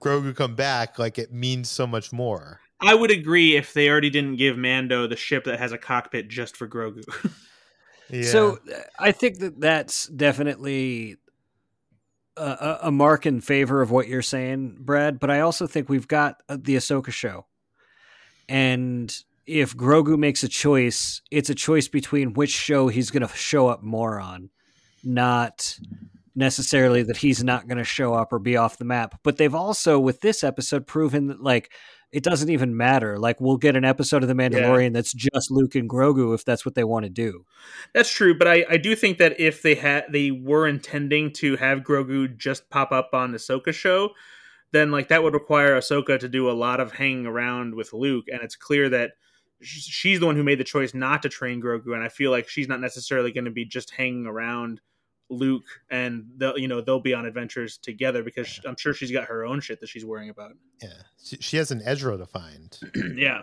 [SPEAKER 2] Grogu come back, like it means so much more.
[SPEAKER 3] I would agree if they already didn't give Mando the ship that has a cockpit just for Grogu.
[SPEAKER 4] yeah. So I think that that's definitely a, a, mark in favor of what you're saying, Brad. But I also think we've got uh, the Ahsoka show, and if Grogu makes a choice, it's a choice between which show he's going to show up more on, not necessarily that he's not going to show up or be off the map. But they've also, with this episode, proven that like it doesn't even matter. Like we'll get an episode of The Mandalorian yeah. that's just Luke and Grogu if that's what they want to do.
[SPEAKER 3] That's true, but I, I do think that if they had they were intending to have Grogu just pop up on the Ahsoka show, then like that would require Ahsoka to do a lot of hanging around with Luke, and it's clear that she's the one who made the choice not to train Grogu, and I feel like she's not necessarily going to be just hanging around Luke, and they'll you know they'll be on adventures together because I'm sure she's got her own shit that she's worrying about.
[SPEAKER 2] Yeah, she has an Ezra to find. *clears throat*
[SPEAKER 3] yeah,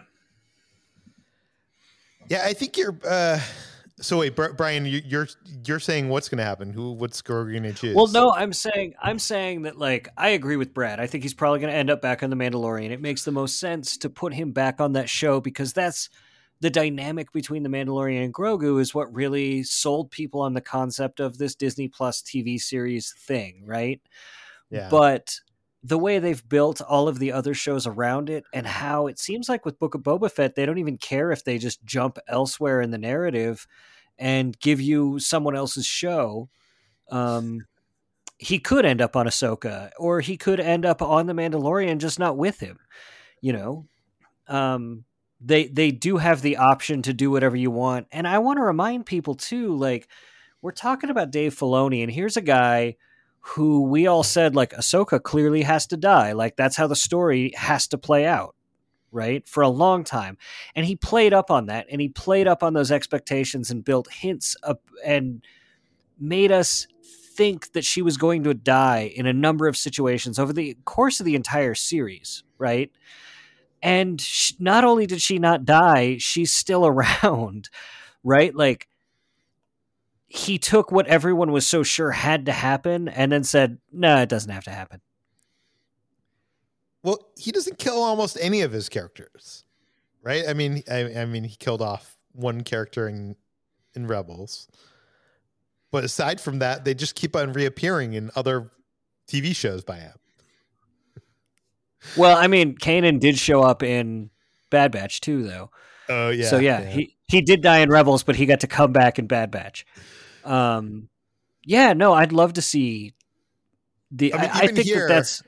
[SPEAKER 2] yeah. I think you're. uh so wait, Bryan, you're you're saying what's going to happen? Who, what's to choose?
[SPEAKER 4] Well, no, I'm saying I'm saying that like I agree with Brad. I think he's probably going to end up back on the Mandalorian. It makes the most sense to put him back on that show because that's the dynamic between the Mandalorian and Grogu is what really sold people on the concept of this Disney Plus TV series thing, right? Yeah. But the way they've built all of the other shows around it and how it seems like with Book of Boba Fett, they don't even care if they just jump elsewhere in the narrative and give you someone else's show. Um, he could end up on Ahsoka, or he could end up on the Mandalorian, just not with him. You know, um, they they do have the option to do whatever you want. And I want to remind people too, like we're talking about Dave Filoni, and here's a guy who we all said like Ahsoka clearly has to die. Like that's how the story has to play out, right? For a long time. And he played up on that and he played up on those expectations and built hints up and made us think that she was going to die in a number of situations over the course of the entire series, right? and she, not only did she not die she's still *laughs* around right like he took what everyone was so sure had to happen and then said no nah, it doesn't have to happen.
[SPEAKER 2] Well he doesn't kill almost any of his characters right? I mean i, I mean he killed off one character in in rebels. But aside from that they just keep on reappearing in other tv shows by him.
[SPEAKER 4] Well, I mean, Kanan did show up in Bad Batch too, though.
[SPEAKER 2] Oh yeah.
[SPEAKER 4] So yeah, yeah, he he did die in Rebels, but he got to come back in Bad Batch. Um, yeah, no, I'd love to see the. I, mean, I, I think here, that that's.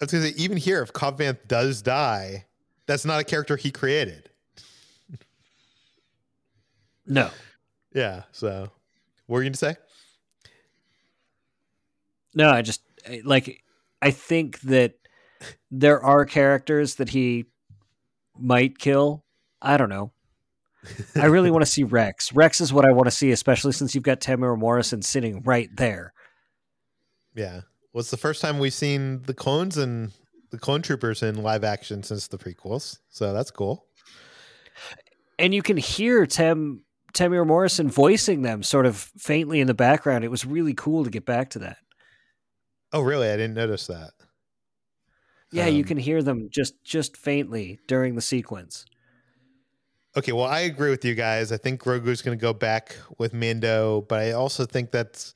[SPEAKER 2] I was gonna say, even here, if Cobb Vanth does die, that's not a character he created.
[SPEAKER 4] no.
[SPEAKER 2] Yeah. So, what were you going to say?
[SPEAKER 4] No, I just like I think that there are characters that he might kill. I don't know. I really want to see *laughs* Rex. Rex is what I want to see, especially since you've got Temuera Morrison sitting right there.
[SPEAKER 2] Yeah. Well, it's the first time we've seen the clones and the clone troopers in live action since the prequels. So that's cool.
[SPEAKER 4] And you can hear Tem Temuera Morrison voicing them sort of faintly in the background. It was really cool to get back to that.
[SPEAKER 2] Oh, really? I didn't notice that.
[SPEAKER 4] Yeah, um, you can hear them just just faintly during the sequence.
[SPEAKER 2] Okay, well, I agree with you guys. I think Grogu's going to go back with Mando, but I also think that's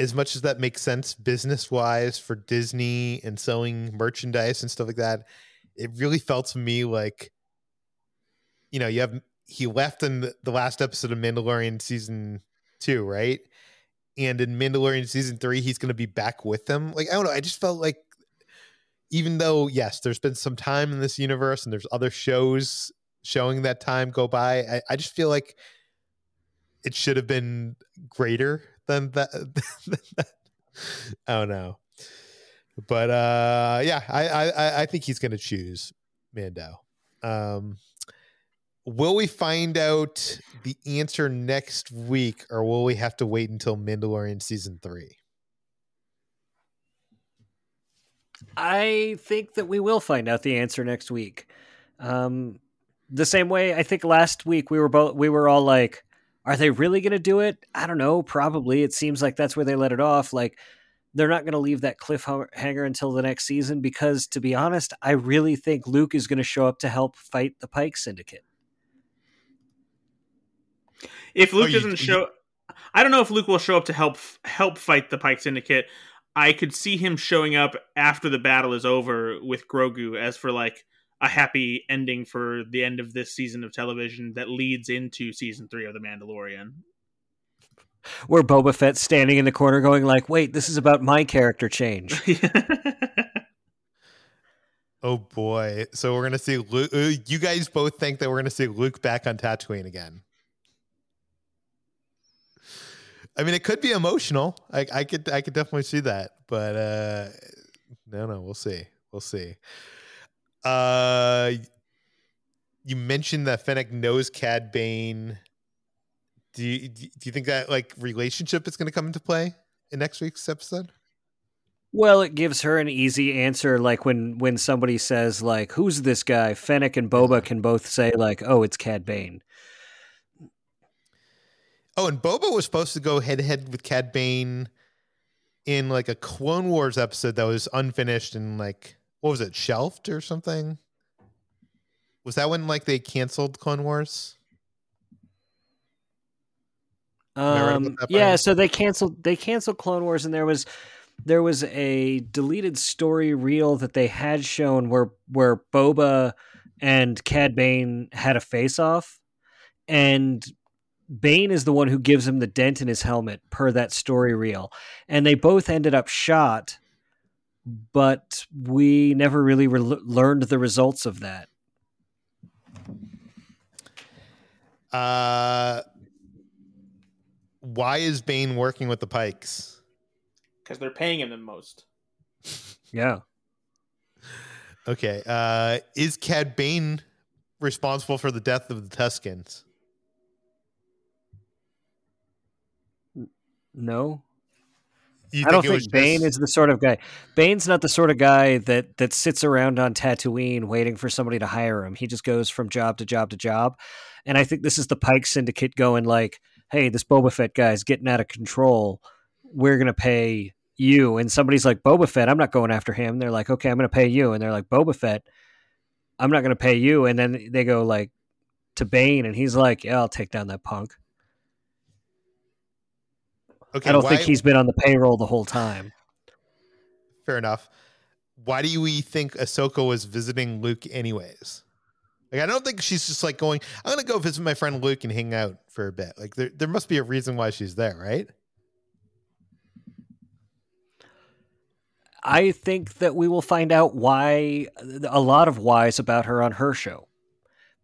[SPEAKER 2] as much as that makes sense business wise for Disney and selling merchandise and stuff like that. It really felt to me like, you know, you have he left in the, the last episode of Mandalorian season two, right? And in Mandalorian season three, he's going to be back with them. Like I don't know, I just felt like even though yes there's been some time in this universe and there's other shows showing that time go by i, I just feel like it should have been greater than that, *laughs* than that. i don't know but uh yeah i i i think he's gonna choose mando um will we find out the answer next week or will we have to wait until mandalorian season three
[SPEAKER 4] I think that we will find out the answer next week. Um, the same way I think last week we were both we were all like, "Are they really going to do it?" I don't know. Probably. It seems like that's where they let it off. Like they're not going to leave that cliffhanger until the next season because, to be honest, I really think Luke is going to show up to help fight the Pike Syndicate.
[SPEAKER 3] If Luke oh, doesn't show, you... I don't know if Luke will show up to help help fight the Pike Syndicate. I could see him showing up after the battle is over with Grogu as for like a happy ending for the end of this season of television that leads into season three of The Mandalorian
[SPEAKER 4] where Boba Fett's standing in the corner going like, "Wait, this is about my character change." *laughs*
[SPEAKER 2] oh boy! So we're gonna see Luke. Uh, you guys both think that we're gonna see Luke back on Tatooine again? I mean, it could be emotional. I, I could, I could definitely see that, but uh, no, no, we'll see. We'll see. Uh, you mentioned that Fennec knows Cad Bane do you do you think that like relationship is going to come into play in next week's episode?
[SPEAKER 4] Well, it gives her an easy answer. Like when when somebody says like, "Who's this guy?" Fennec and Boba can both say like, "Oh, it's Cad Bane."
[SPEAKER 2] Oh, and Boba was supposed to go head to head with Cad Bane in like a Clone Wars episode that was unfinished and like what was it, shelved or something? Was that when like they canceled Clone Wars?
[SPEAKER 4] Um, yeah, so they canceled they canceled Clone Wars, and there was there was a deleted story reel that they had shown where where Boba and Cad Bane had a face off, and Bane is the one who gives him the dent in his helmet per that story reel, and they both ended up shot, but we never really re- learned the results of that.
[SPEAKER 2] Uh why is Bane working with the Pikes?
[SPEAKER 3] Because they're paying him the most. *laughs*
[SPEAKER 4] yeah.
[SPEAKER 2] Okay. Uh, is Cad Bane responsible for the death of the Tuskens?
[SPEAKER 4] No. I don't think Bane just... is the sort of guy. Bane's not the sort of guy that that sits around on Tatooine waiting for somebody to hire him. He just goes from job to job to job. And I think this is the Pike Syndicate going like, hey, this Boba Fett guy's getting out of control. We're going to pay you. And somebody's like, Boba Fett, I'm not going after him. They're like, okay, I'm going to pay you. And they're like, Boba Fett, I'm not going to pay you. And then they go like to Bane, and he's like, yeah, I'll take down that punk. Okay, I don't why... think he's been on the payroll the whole time.
[SPEAKER 2] Fair enough. Why do we think Ahsoka was visiting Luke anyways? Like I don't think she's just like going. I'm gonna go visit my friend Luke and hang out for a bit. Like there, there must be a reason why she's there, right?
[SPEAKER 4] I think that we will find out why a lot of whys about her on her show.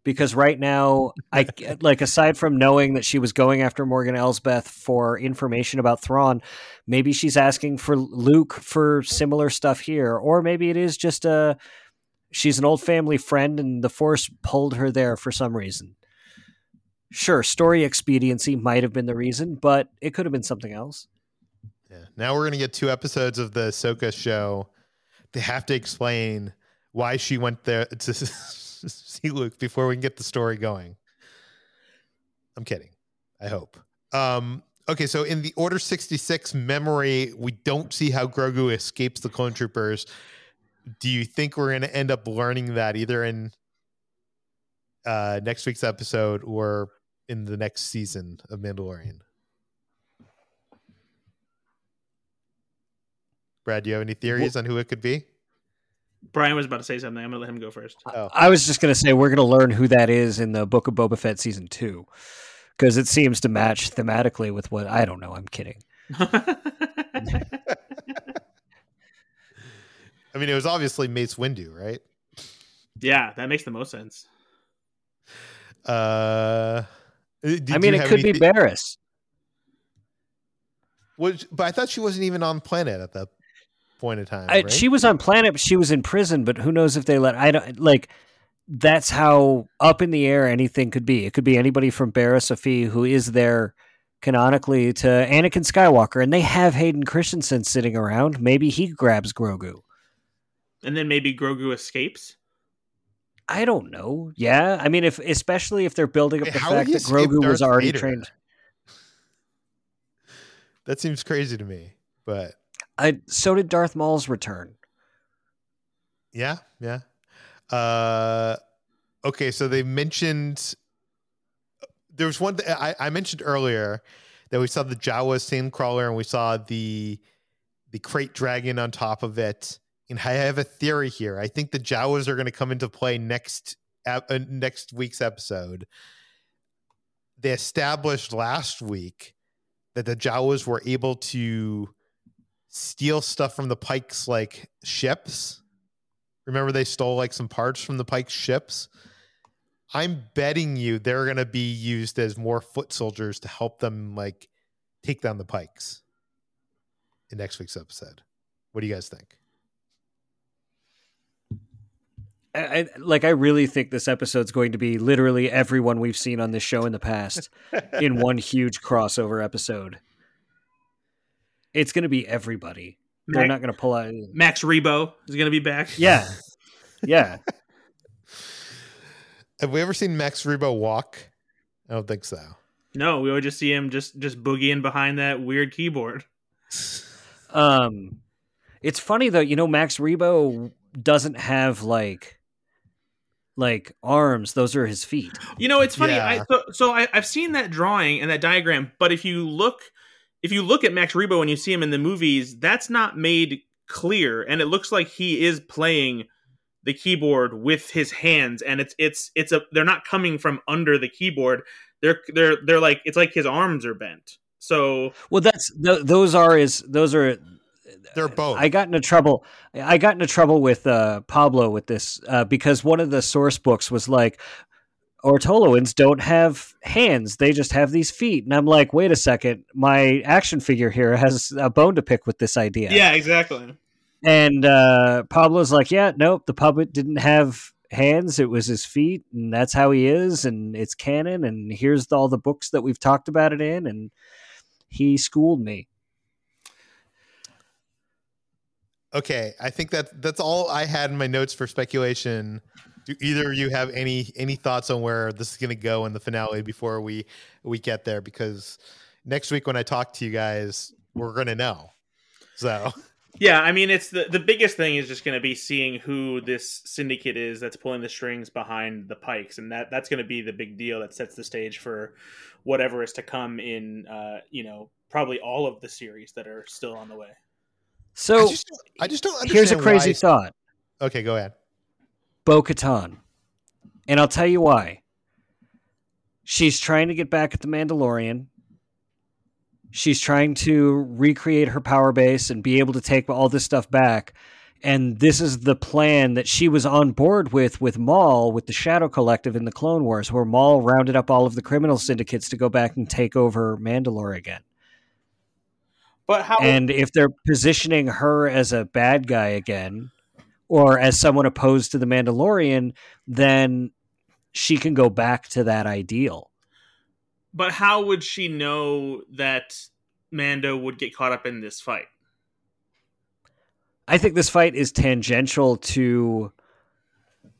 [SPEAKER 4] Because right now, I *laughs* like aside from knowing that she was going after Morgan Elsbeth for information about Thrawn, maybe she's asking for Luke for similar stuff here, or maybe it is just a she's an old family friend and the force pulled her there for some reason. Sure story expediency might have been the reason but it could have been something else.
[SPEAKER 2] Yeah now we're gonna get two episodes of the Soka show. They have to explain why she went there to *laughs* *laughs* see luke before we can get the story going i'm kidding i hope um okay so in the order 66 memory we don't see how grogu escapes the clone troopers do you think we're going to end up learning that either in uh, next week's episode or in the next season of Mandalorian? Brad, do you have any theories on who it could be?
[SPEAKER 3] Bryan was about to say something. I'm going to let him go first.
[SPEAKER 4] Oh. I was just going to say we're going to learn who that is in the Book of Boba Fett season two because it seems to match thematically with what I don't know. I'm kidding. *laughs*
[SPEAKER 2] I mean, it was obviously Mace Windu, right?
[SPEAKER 3] Yeah, that makes the most sense.
[SPEAKER 2] Uh,
[SPEAKER 4] I mean, it could any... be Barriss.
[SPEAKER 2] Which, but I thought she wasn't even on planet at that point in time.
[SPEAKER 4] I, right? She was on planet, but she was in prison. But who knows if they let? I don't like. That's how up in the air anything could be. It could be anybody from Barriss Offee who is there canonically to Anakin Skywalker, and they have Hayden Christensen sitting around. Maybe he grabs Grogu
[SPEAKER 3] and then maybe Grogu escapes.
[SPEAKER 4] I don't know. Yeah, I mean, if especially if they're building up the fact that Grogu Darth was already Vader? trained.
[SPEAKER 2] That seems crazy to me, but
[SPEAKER 4] I so did Darth Maul's return.
[SPEAKER 2] Yeah, yeah. Uh, okay, so they mentioned there was one th- I, I mentioned earlier that we saw the Jawa sand crawler and we saw the the krayt dragon on top of it. And I have a theory here. I think the Jawas are going to come into play next uh, next week's episode. They established last week that the Jawas were able to steal stuff from the Pikes like ships. Remember they stole like some parts from the Pikes ships. I'm betting you they're going to be used as more foot soldiers to help them like take down the Pikes in next week's episode. What do you guys think?
[SPEAKER 4] I, like I really think this episode's going to be literally everyone we've seen on this show in the past *laughs* in one huge crossover episode. It's going to be everybody. Max, They're not going to pull out
[SPEAKER 3] Max Rebo is going to be back.
[SPEAKER 4] Yeah, *laughs* yeah.
[SPEAKER 2] Have we ever seen Max Rebo walk? I don't think so.
[SPEAKER 3] No, we would just see him just just boogieing behind that weird keyboard.
[SPEAKER 4] Um, it's funny though. You know, Max Rebo doesn't have like like arms those are his feet
[SPEAKER 3] you know it's funny yeah. I, so, so I, have seen that drawing and that diagram but if you look if you look at max rebo and you see him in the movies that's not made clear and it looks like he is playing the keyboard with his hands and it's it's it's a they're not coming from under the keyboard they're they're they're like it's like his arms are bent so
[SPEAKER 4] well that's th- those are is those are
[SPEAKER 2] they're both.
[SPEAKER 4] I got into trouble. I got into trouble with uh, Pablo with this uh, because one of the source books was like, Ortolans don't have hands; they just have these feet. And I'm like, wait a second, my action figure here has a bone to pick with this idea.
[SPEAKER 3] Yeah, exactly.
[SPEAKER 4] And uh, Pablo's like, yeah, nope, the puppet didn't have hands; it was his feet, and that's how he is, and it's canon. And here's all the books that we've talked about it in, and he schooled me.
[SPEAKER 2] Okay, I think that that's all I had in my notes for speculation. Do either of you have any any thoughts on where this is going to go in the finale before we we get there? Because next week when I talk to you guys, we're going to know. So.
[SPEAKER 3] Yeah, I mean, it's the the biggest thing is just going to be seeing who this syndicate is that's pulling the strings behind the Pikes, and that that's going to be the big deal that sets the stage for whatever is to come in. Uh, you know, probably all of the series that are still on the way.
[SPEAKER 4] So
[SPEAKER 2] I just, I just don't
[SPEAKER 4] Here's a crazy
[SPEAKER 2] why...
[SPEAKER 4] thought.
[SPEAKER 2] Okay, go ahead.
[SPEAKER 4] Bo Katan. And I'll tell you why. She's trying to get back at the Mandalorian. She's trying to recreate her power base and be able to take all this stuff back. And this is the plan that she was on board with with Maul with the Shadow Collective in the Clone Wars, where Maul rounded up all of the criminal syndicates to go back and take over Mandalore again.
[SPEAKER 3] But how?
[SPEAKER 4] And if they're positioning her as a bad guy again, or as someone opposed to the Mandalorian, then she can go back to that ideal.
[SPEAKER 3] But how would she know that Mando would get caught up in this fight?
[SPEAKER 4] I think this fight is tangential to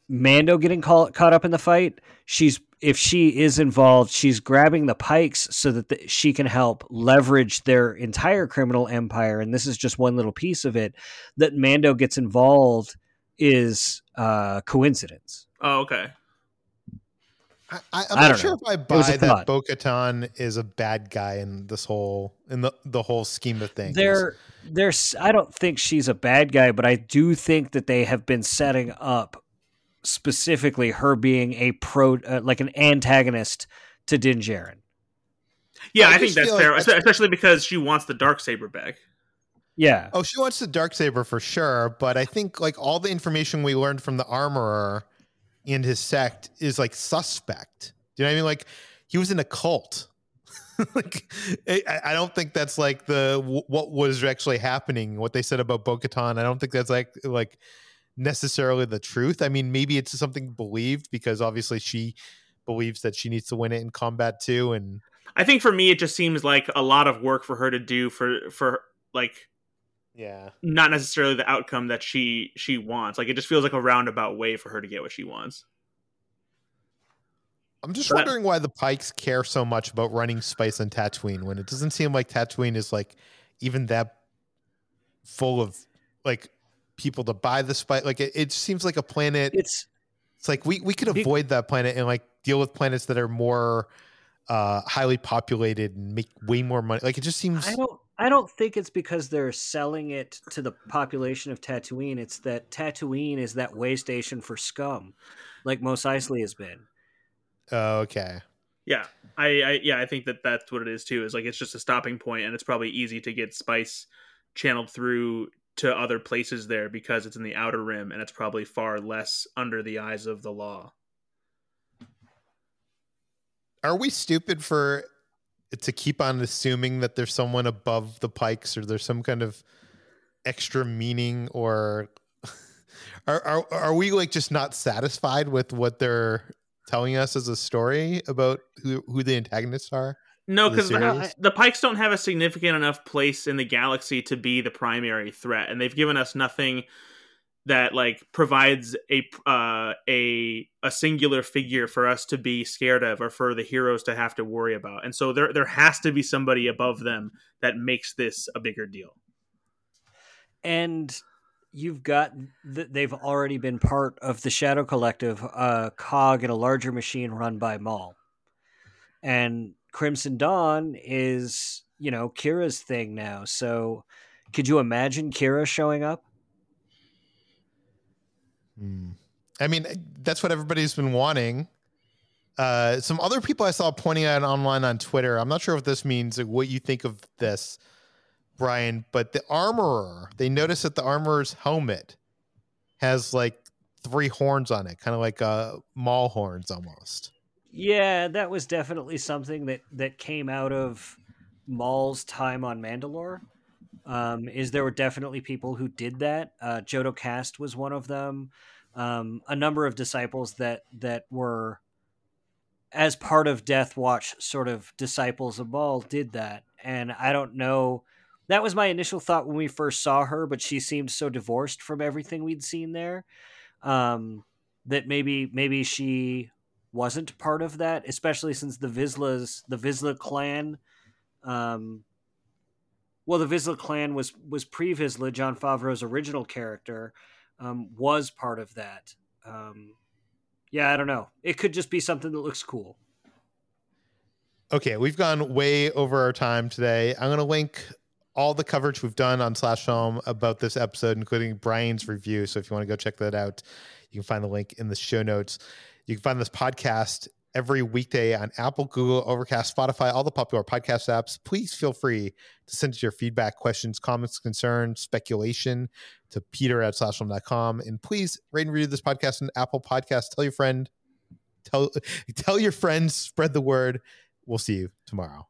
[SPEAKER 4] Mando getting caught caught up in the fight. She's if she is involved, she's grabbing the pikes so that the, she can help leverage their entire criminal empire. And this is just one little piece of it. That Mando gets involved is uh, coincidence.
[SPEAKER 3] Oh, okay.
[SPEAKER 2] I, I'm not sure know. if I buy that Bo Katan is a bad guy in this whole in the the whole scheme of things.
[SPEAKER 4] There, there's. I don't think she's a bad guy, but I do think that they have been setting up specifically her being a pro, uh, like an antagonist to Din Djarin.
[SPEAKER 3] Yeah, I, I think that's fair, like especially because she wants the dark saber back.
[SPEAKER 4] Yeah.
[SPEAKER 2] Oh, she wants the dark saber for sure, but I think like all the information we learned from the armorer and his sect is like suspect. Do you know what I mean? Like he was in a cult. *laughs* like I, I, don't think that's like the what was actually happening. What they said about Bo-Katan, I don't think that's like like necessarily the truth. I mean, maybe it's something believed because obviously she believes that she needs to win it in combat too. And
[SPEAKER 3] I think for me, it just seems like a lot of work for her to do for for like
[SPEAKER 2] yeah
[SPEAKER 3] not necessarily the outcome that she she wants like it just feels like a roundabout way for her to get what she wants
[SPEAKER 2] i'm just but wondering why the pikes care so much about running spice on tatooine when it doesn't seem like tatooine is like even that full of like people to buy the spice. Like it, it seems like a planet.
[SPEAKER 4] It's
[SPEAKER 2] it's like we we could avoid that planet and like deal with planets that are more uh highly populated and make way more money. Like it just seems.
[SPEAKER 4] I don't. I don't think it's because they're selling it to the population of Tatooine. It's that Tatooine is that way station for scum, like Mos Eisley has been.
[SPEAKER 2] Oh, okay.
[SPEAKER 3] Yeah, I, I yeah I think that that's what it is too. Is like it's just a stopping point, and it's probably easy to get spice channeled through to other places there because it's in the outer rim, and it's probably far less under the eyes of the law.
[SPEAKER 2] Are we stupid for to keep on assuming that there's someone above the pikes or there's some kind of extra meaning or *laughs* are, are are we like just not satisfied with what they're telling us as a story about who, who the antagonists are?
[SPEAKER 3] No, because the, uh, the, Pikes don't have a significant enough place in the galaxy to be the primary threat, and they've given us nothing that like provides a uh, a a singular figure for us to be scared of or for the heroes to have to worry about. And so there there has to be somebody above them that makes this a bigger deal.
[SPEAKER 4] And you've got th- they've already been part of the Shadow Collective, uh, cog in a larger machine run by Maul. And Crimson Dawn is, you know, Qi'ra's thing now. So could you imagine Qi'ra showing up?
[SPEAKER 2] Hmm. I mean, that's what everybody's been wanting. Uh, some other people I saw pointing out online on Twitter. I'm not sure what this means what you think of this, Bryan, but the armorer. They noticed that the armorer's helmet has like three horns on it, kind of like uh, Maul horns almost.
[SPEAKER 4] Yeah, that was definitely something that that came out of Maul's time on Mandalore. Um, is there were definitely people who did that. Uh, Jodo Kast was one of them. Um, a number of disciples that that were as part of Death Watch, sort of disciples of Maul, did that. And I don't know. That was my initial thought when we first saw her, but she seemed so divorced from everything we'd seen there um, that maybe maybe she wasn't part of that, especially since the Vizslas, the Vizsla clan, um, well, the Vizsla clan was was pre Vizsla, Jon Favreau's original character, um, was part of that. Um, yeah, I don't know. It could just be something that looks cool.
[SPEAKER 2] Okay, we've gone way over our time today. I'm going to link all the coverage we've done on Slash Film about this episode, including Bryan's review. So if you want to go check that out, you can find the link in the show notes. You can find this podcast every weekday on Apple, Google, Overcast, Spotify, all the popular podcast apps. Please feel free to send us your feedback, questions, comments, concerns, speculation to peter at slashfilm.com. And please rate and review this podcast on Apple Podcast. Tell your friend, tell *laughs* tell your friends, spread the word. We'll see you tomorrow.